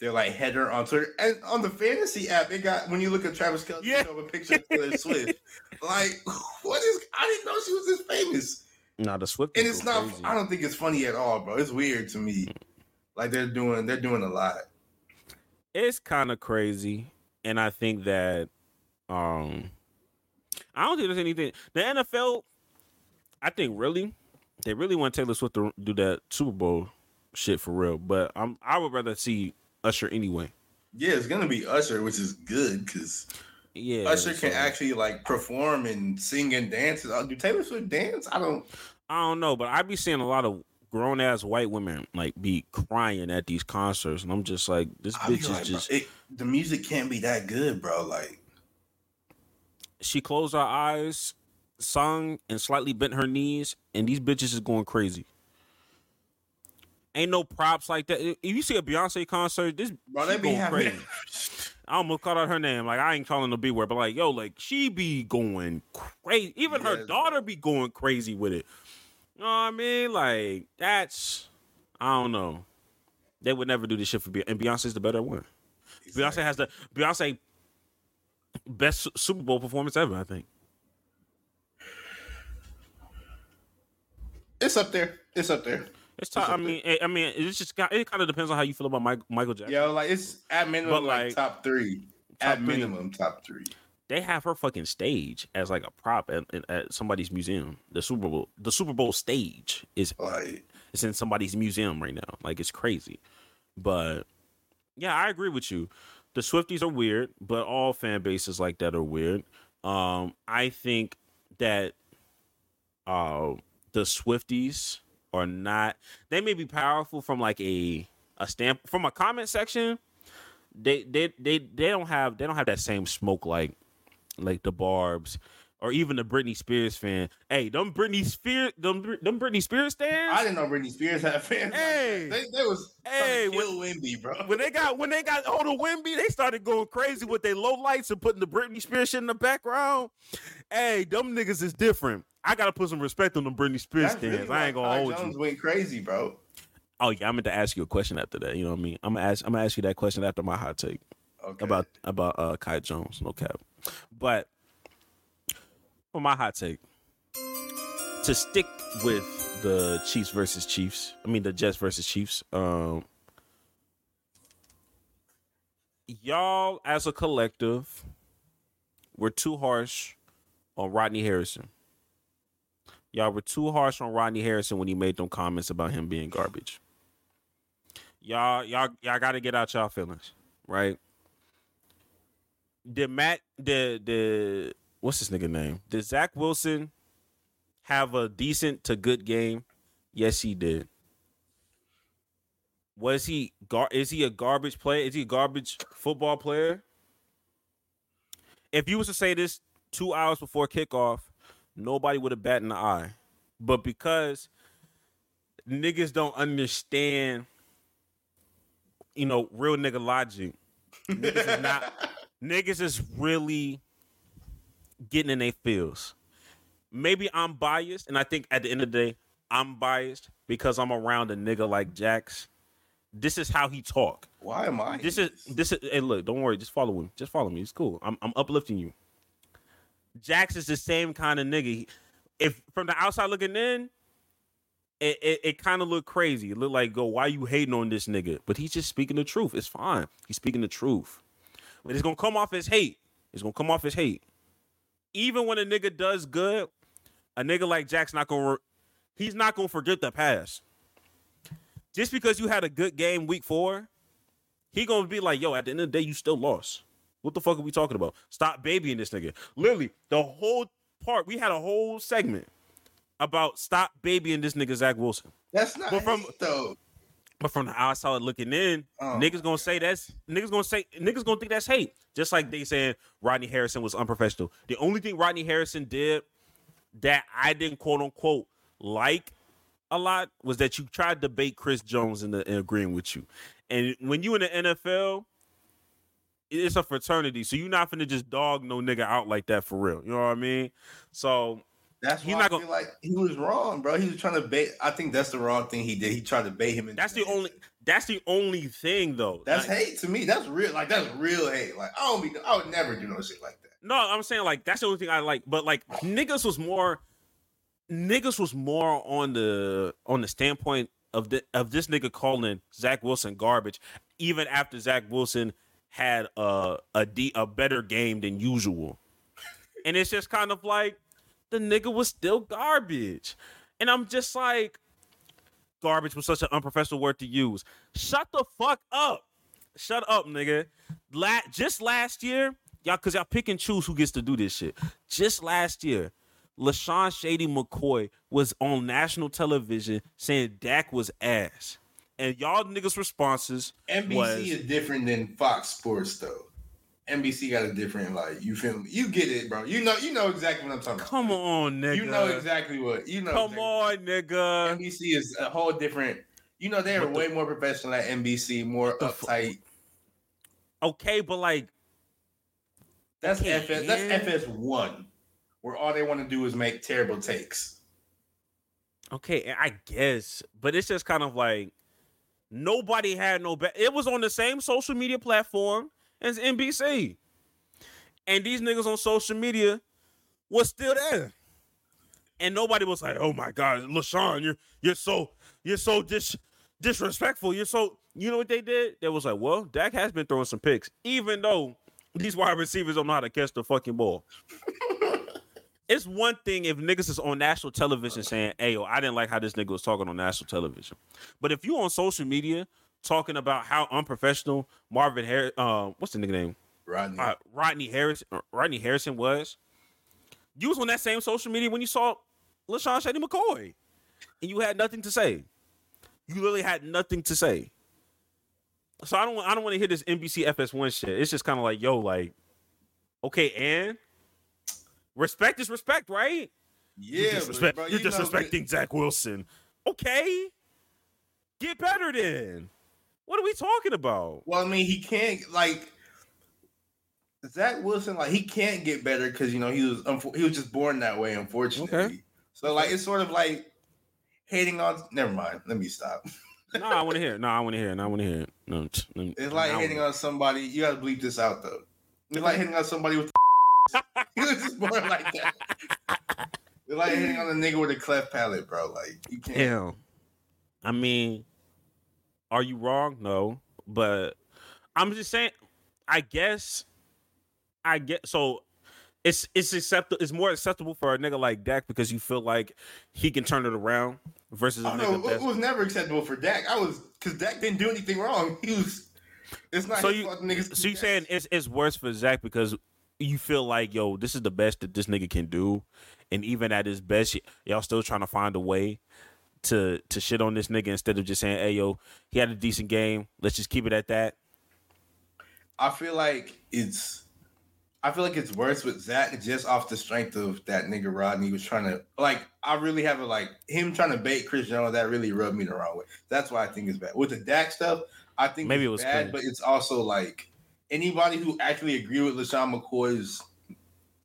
their like header on Twitter. And on the fantasy app, it got when you look at Travis Kelce, Yeah. you a picture of Taylor Swift. Like, what is I didn't know she was this famous. nah, the Swifties And it's not crazy. I don't think it's funny at all, bro. It's weird to me. Like they're doing they're doing a lot. it's kind of crazy and i think that um i don't think there's anything the nfl i think really they really want taylor swift to do that super bowl shit for real but i'm i would rather see usher anyway Yeah, it's gonna be Usher, which is good because yeah Usher can so- actually like perform and sing and dance. Uh, Do Taylor Swift dance? I don't. i don't know but i be seeing a lot of grown ass white women like be crying at these concerts and i'm just like this I bitch is like, bro, just it, the music can't be that good, bro. Like, she closed her eyes sung and slightly bent her knees and these bitches is going crazy Ain't no props like that. If you see a Beyonce concert, this bro, she going crazy. I almost called out her name. Like I ain't calling the B word, but like yo, like she be going crazy. Even her daughter be going crazy with it. You know what I mean? Like that's I don't know. They would never do this shit for Beyonce, and Beyonce's the better one. Beyonce has the Beyonce best Super Bowl performance ever. I think. It's up there. It's up there. It's time. I mean, I mean, it's just got, it kind of depends on how you feel about Mike, Michael Jackson. Yo, like it's at minimum like, like, top three. top at three. minimum top three. They have her fucking stage as like a prop at, at, at somebody's museum. The Super Bowl, the Super Bowl stage is Like, it's in somebody's museum right now. Like it's crazy. But yeah, I agree with you. The Swifties are weird, but all fan bases like that are weird. Um, I think that uh the Swifties are not they may be powerful from like a a stamp from a comment section. They they they they don't have they don't have that same smoke like like the Barb's or even the Britney Spears fan. Hey, them Britney Spears them them Britney Spears stands. I didn't know Britney Spears had fans. Hey. like they, they was Hey, kill Wemby, bro. when they got when they got hold of Wemby, they started going crazy with their low lights and putting the Britney Spears shit in the background. Hey, them niggas is different. I gotta put some respect on them Britney Spears That's stands. really I ain't gonna Ty hold Jones you. went crazy, bro. Oh yeah, I'm meant to ask you a question after that. You know what I mean? I'm gonna ask. I'm gonna ask you that question after my hot take Okay. about about uh Kai Jones. No cap. But for my hot take, to stick with the Chiefs versus Chiefs. I mean the Jets versus Chiefs. Um, y'all as a collective were too harsh on Rodney Harrison. Y'all were too harsh on Rodney Harrison when he made them comments about him being garbage. Y'all, y'all, y'all got to get out y'all feelings, right? Did Matt, the the what's this nigga name? Did Zach Wilson have a decent to good game? Yes, he did. Was he gar- is he a garbage player? Is he a garbage football player? If you was to say this two hours before kickoff, nobody would have bat in the eye. But because niggas don't understand, you know, real nigga logic, niggas is not niggas is really getting in their feels. Maybe I'm biased, and I think at the end of the day, I'm biased because I'm around a nigga like Jax. This is how he talk. Why am I? This is this is hey look, don't worry, just follow him. Just follow me. It's cool. I'm I'm uplifting you. Jax is the same kind of nigga. If from the outside looking in, it it, it kind of looked crazy. It looked like go, why you hating on this nigga? But he's just speaking the truth. It's fine. He's speaking the truth. But it's gonna come off as hate. It's gonna come off as hate. Even when a nigga does good, a nigga like Jack's not gonna re- he's not gonna forget the past. Just because you had a good game week four, he gonna be like, yo, at the end of the day, you still lost. What the fuck are we talking about? Stop babying this nigga. Literally, the whole part, we had a whole segment about stop babying this nigga Zach Wilson. That's not But from- though. But from the outside looking in, Oh. niggas gonna say that's niggas gonna say niggas gonna think that's hate. Just like they saying Rodney Harrison was unprofessional. The only thing Rodney Harrison did that I didn't quote unquote like a lot was that you tried to debate Chris Jones in, the, in agreeing with you. And when you in the NFL, it's a fraternity, so you're not finna just dog no nigga out like that for real. You know what I mean? So That's He's why not I gonna- feel like he was wrong, bro. He was trying to bait. I think that's the wrong thing he did. He tried to bait him. Into that's the only that's the only thing though. That's Like- hate to me. That's real. Like that's real hate. Like I don't be. I would never do no shit like that. No, I'm saying like that's the only thing I like. But like niggas was more niggas was more on the on the standpoint of the of this nigga calling Zach Wilson garbage, even after Zach Wilson had a a d a better game than usual. And it's just kind of like the nigga was still garbage. And I'm just like, garbage was such an unprofessional word to use. Shut the fuck up. Shut up, nigga. La- just last year, y'all, cause y'all pick and choose who gets to do this shit. Just last year, LeSean Shady McCoy was on national television saying Dak was ass. And y'all niggas' responses NBC was is different than Fox Sports though. NBC got a different like. You feel me? You get it, bro. You know. You know exactly what I'm talking come about. Come on, nigga. You know exactly what. You know. Come exactly. on, nigga. NBC is a whole different. You know they are What the- way more professional at NBC, more uptight. Okay, but like That's Okay, FS. That's FS one, where all they want to do is make terrible takes. Okay, I guess, but it's just kind of like nobody had no. Ba- it was on the same social media platform as NBC, and these niggas on social media was still there, and nobody was like, "Oh my God, LeSean, you're you're so you're so dis disrespectful. You're so." You know what they did? They was like, "Well, Dak has been throwing some picks, even though these wide receivers don't know how to catch the fucking ball." it's one thing if niggas is on national television saying, "Hey, yo, I didn't like how this nigga was talking on national television," but if you on social media talking about how unprofessional Marvin Harris, uh, what's the nigga name, Rodney. uh, Rodney Harris, uh, Rodney Harrison was, you was on that same social media when you saw LeSean Shady McCoy, and you had nothing to say. You literally had nothing to say. So I don't, I don't want to hear this NBC FS1 shit. It's just kind of like, yo, like, okay, and respect is respect, right? yeah, you're, disrespect- bro, you know disrespecting Zach Wilson. Okay, get better then. What are we talking about? Well, I mean, he can't like Zach Wilson. Like he can't get better because you know he was he was just born that way. Unfortunately, Okay. so like it's sort of like hating on. Never mind. Let me stop. no, I want to hear it. No, I want to hear it. No, I want to hear it. No, It's like hating wanna- on somebody. You gotta bleep this out though. It's like hitting on somebody with. he was just born like that. It's like hitting on a nigga with a cleft palate, bro. Like you can't. Damn. I mean, are you wrong? No, but I'm just saying. I guess. I get so. It's it's acceptable. It's more acceptable for a nigga like Dak because you feel like he can turn it around versus a oh, I don't nigga know. It was never acceptable for Dak. I was because Dak didn't do anything wrong. He was. It's not. So you- niggas So you saying it's it's worse for Zach because you feel like yo, this is the best that this nigga can do, and even at his best, y- y'all still trying to find a way to to shit on this nigga instead of just saying, "Hey yo, he had a decent game. Let's just keep it at that." I feel like it's I feel like it's worse with Zach just off the strength of that nigga Rodney was trying to like I really have a like him trying to bait Chris Jones that really rubbed me the wrong way. That's why I think it's bad. With the Dak stuff, I think Maybe it's it was bad, but it's also like anybody who actually agree with LeSean McCoy is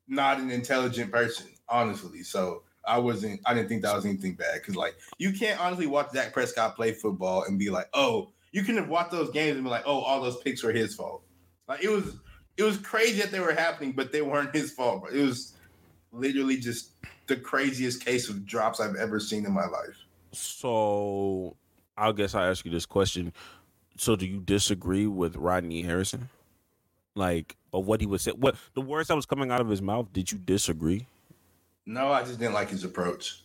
not an intelligent person, honestly. So I wasn't I didn't think that was anything bad because like you can't honestly watch Dak Prescott play football and be like, oh, you can have watched those games and be like, oh, all those picks were his fault. Like it was it was crazy that they were happening, but they weren't his fault. Bro. It was literally just the craziest case of drops I've ever seen in my life. So, I guess I ask you this question: So, do you disagree with Rodney Harrison? Like, or what he was saying? What the words that was coming out of his mouth? Did you disagree? No, I just didn't like his approach.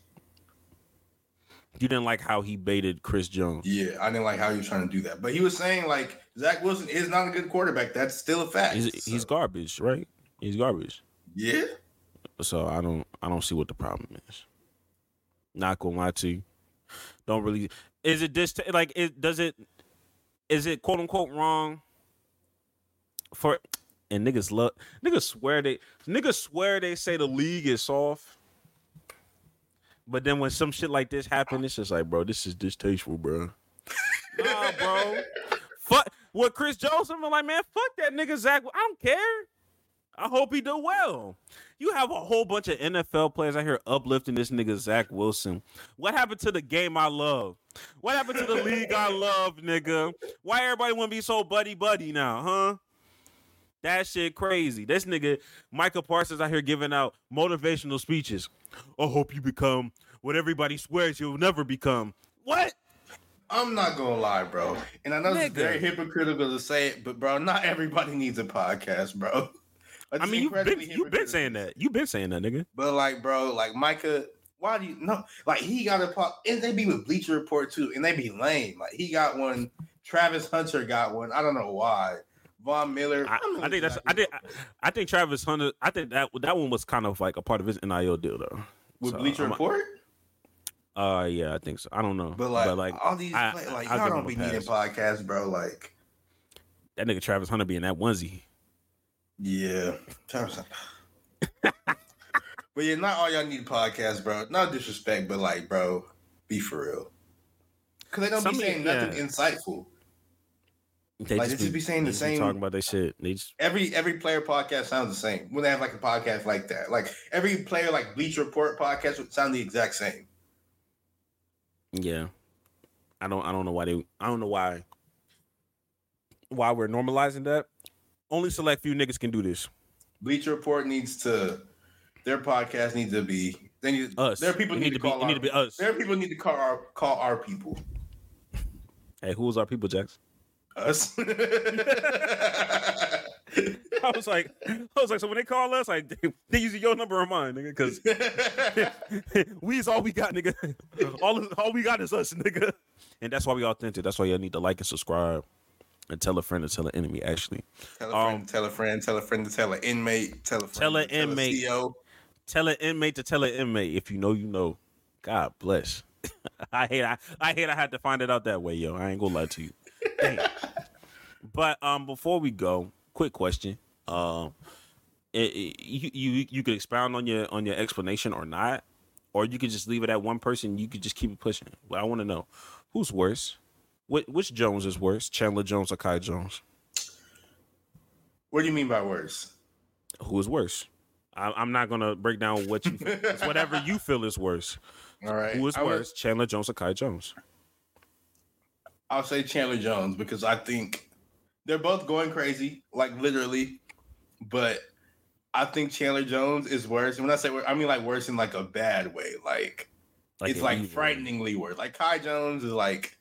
You didn't like how he baited Chris Jones. Yeah, I didn't like how he was trying to do that. But he was saying like Zach Wilson is not a good quarterback. That's still a fact. He's, he's garbage, right? He's garbage. yeah. So I don't I don't see what the problem is. Not gonna lie to you. Don't really is it this like it does it is it quote unquote wrong for and niggas love niggas swear they niggas swear they say the league is soft. But then when some shit like this happen, it's just like, bro, this is distasteful, bro. nah, bro. Fuck what Chris Jones. I'm like, man, fuck that nigga Zach. I don't care. I hope he do well. You have a whole bunch of NFL players out here uplifting this nigga Zach Wilson. What happened to the game I love? What happened to the league I love, nigga? Why everybody want to be so buddy buddy now, huh? That shit crazy. This nigga Micah Parsons out here giving out motivational speeches. I hope you become what everybody swears you'll never become. What? I'm not gonna lie, bro. And I know it's very hypocritical to say it, but bro, not everybody needs a podcast, bro. I mean, you've been you've been saying that. You've been saying that, nigga. But like, bro, like Micah, why do you no? Like he got a pop, and they be with Bleacher Report too, and they be lame. Like he got one. Travis Hunter got one. I don't know why. Von Miller. I, I think that's I think I think Travis Hunter. I think that that one was kind of like a part of his NIL deal, though. with So, Bleacher I'm- Report. Uh, yeah, I think so. I don't know, But like, like all these, I- play, like y'all don't be needing podcasts, bro. Like, that nigga Travis Hunter being that onesie. yeah, Travis. But yeah, not all y'all need podcasts, bro. No disrespect, but like, bro, be for real. Cause they don't Some- be saying nothing insightful. They Like, they just be saying the just be same- talking about that shit. They just every every player podcast sounds the same when they have like a podcast like that. Like every player like Bleach Report podcast would sound the exact same. yeah. I don't I don't know why they I don't know why why we're normalizing that. Only select few niggas can do this. Bleach Report needs to their podcast needs to be they need Us. There are people need, need to be- call it our, need to be us. There are people need to call our call our people. Hey, who's our people, Jax? Us. I was like, I was like, so when they call us, like they using your number or mine, nigga, because we is all we got, nigga. All all we got is us, nigga. And that's why we authentic. That's why y'all need to like and subscribe and tell a friend and tell an enemy. Actually, tell a friend, Um, tell a friend, tell a friend to tell an inmate, tell a friend, Tell a to tell inmate. CEO. tell an inmate to tell an inmate. If you know, you know. God bless. I hate. I, I hate. I had to find it out that way, yo. I ain't gonna lie to you. But um, before we go, quick question. Um, it, it- you you you could expound on your on your explanation or not, or you could just leave it at one person. You could just keep it pushing. But I want to know who's worse. Which, which Jones is worse, Chandler Jones or Kai Jones? What do you mean by worse? Who is worse? I, I'm not gonna break down what you. it's whatever you feel is worse. All right. Who is I would- worse, Chandler Jones or Kai Jones? I'll say Chandler Jones because I think they're both going crazy, like literally. But I think Chandler Jones is worse. And when I say wor- I mean like worse in like a bad way. Like, it's like evil- frighteningly worse. Like Kai Jones is like,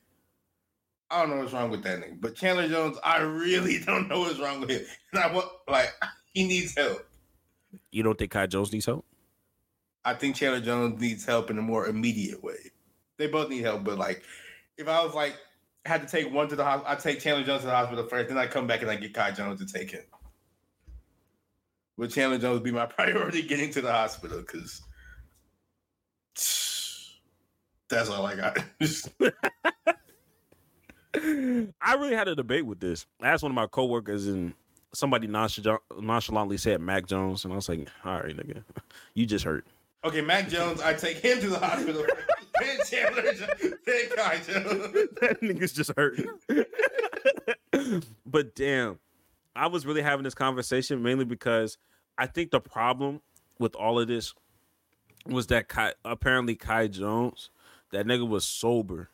I don't know what's wrong with that nigga. But Chandler Jones, I really don't know what's wrong with him. And I want like he needs help. You don't think Kai Jones needs help? I think Chandler Jones needs help in a more immediate way. They both need help, but like if I was like had to take one to the hospital, I'd take Chandler Jones to the hospital first, then I come back and I get Kai Jones to take him. Would Chandler Jones be my priority getting to the hospital? Because That's all I got. I really had a debate with this. I asked one of my coworkers, and somebody nonchalantly said Mac Jones, and I was like, "All right, nigga, you just hurt." okay, Mac Jones, I take him to the hospital. Then Chandler, then Kai Jones. that nigga's just hurt. but damn, I was really having this conversation mainly because I think the problem with all of this was that Kai, apparently Kai Jones, that nigga was sober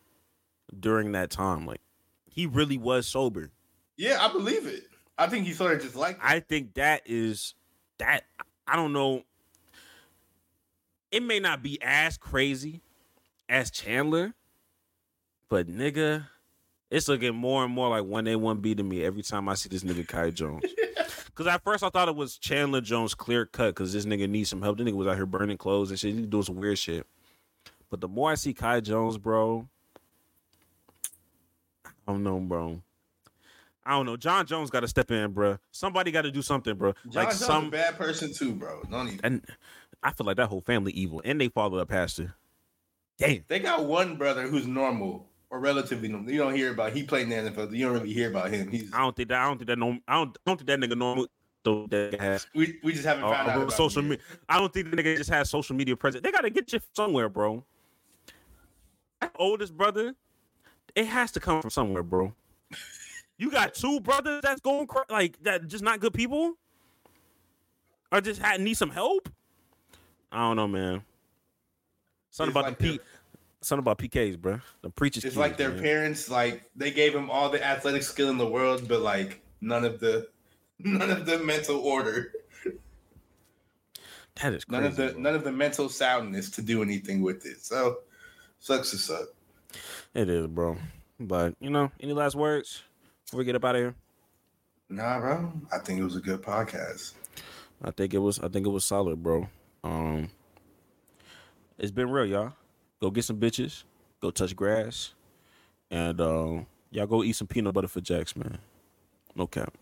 during that time. Like he really was sober. Yeah, I believe it. I think he sort of just like I think that is that I don't know. It may not be as crazy as Chandler, but nigga, it's looking more and more like one A one B to me every time I see this nigga Kai Jones. Cause at first I thought it was Chandler Jones clear cut because this nigga needs some help. This nigga was out here burning clothes and shit. He doing some weird shit. But the more I see Kai Jones, bro, I don't know, bro. I don't know. Jon Jones got to step in, bro. Somebody got to do something, bro. Jon like Jones some a bad person too, bro. Don't even. and I feel like that whole family evil, and they follow a pastor. Damn, They got one brother who's normal or relatively normal. You don't hear about. He played in the NFL. You don't really hear about him. He's I don't think that. I don't think that. No, I don't. I don't think that nigga normal. Though that guy has we, we just haven't uh, found out about social media. I don't think the nigga just has social media presence. They gotta get you somewhere, bro. That oldest brother, it has to come from somewhere, bro. You got two brothers that's going cra- like that, just not good people, or just had need some help. I don't know, man. Something about like the P, something about PKs, bro. The preachers. It's like their parents, like they gave him all the athletic skill in the world, but like none of the, none of the mental order, That is crazy. none of the, bro. none of the mental soundness to do anything with it. So, sucks to suck. It is, bro. But you know, any last words before we get up out of here? Nah, bro. I think it was a good podcast. I think it was. I think it was solid, bro. Um, it's been real, y'all. Go get some bitches. Go touch grass, and um, y'all go eat some peanut butter for Jacks, man. No cap.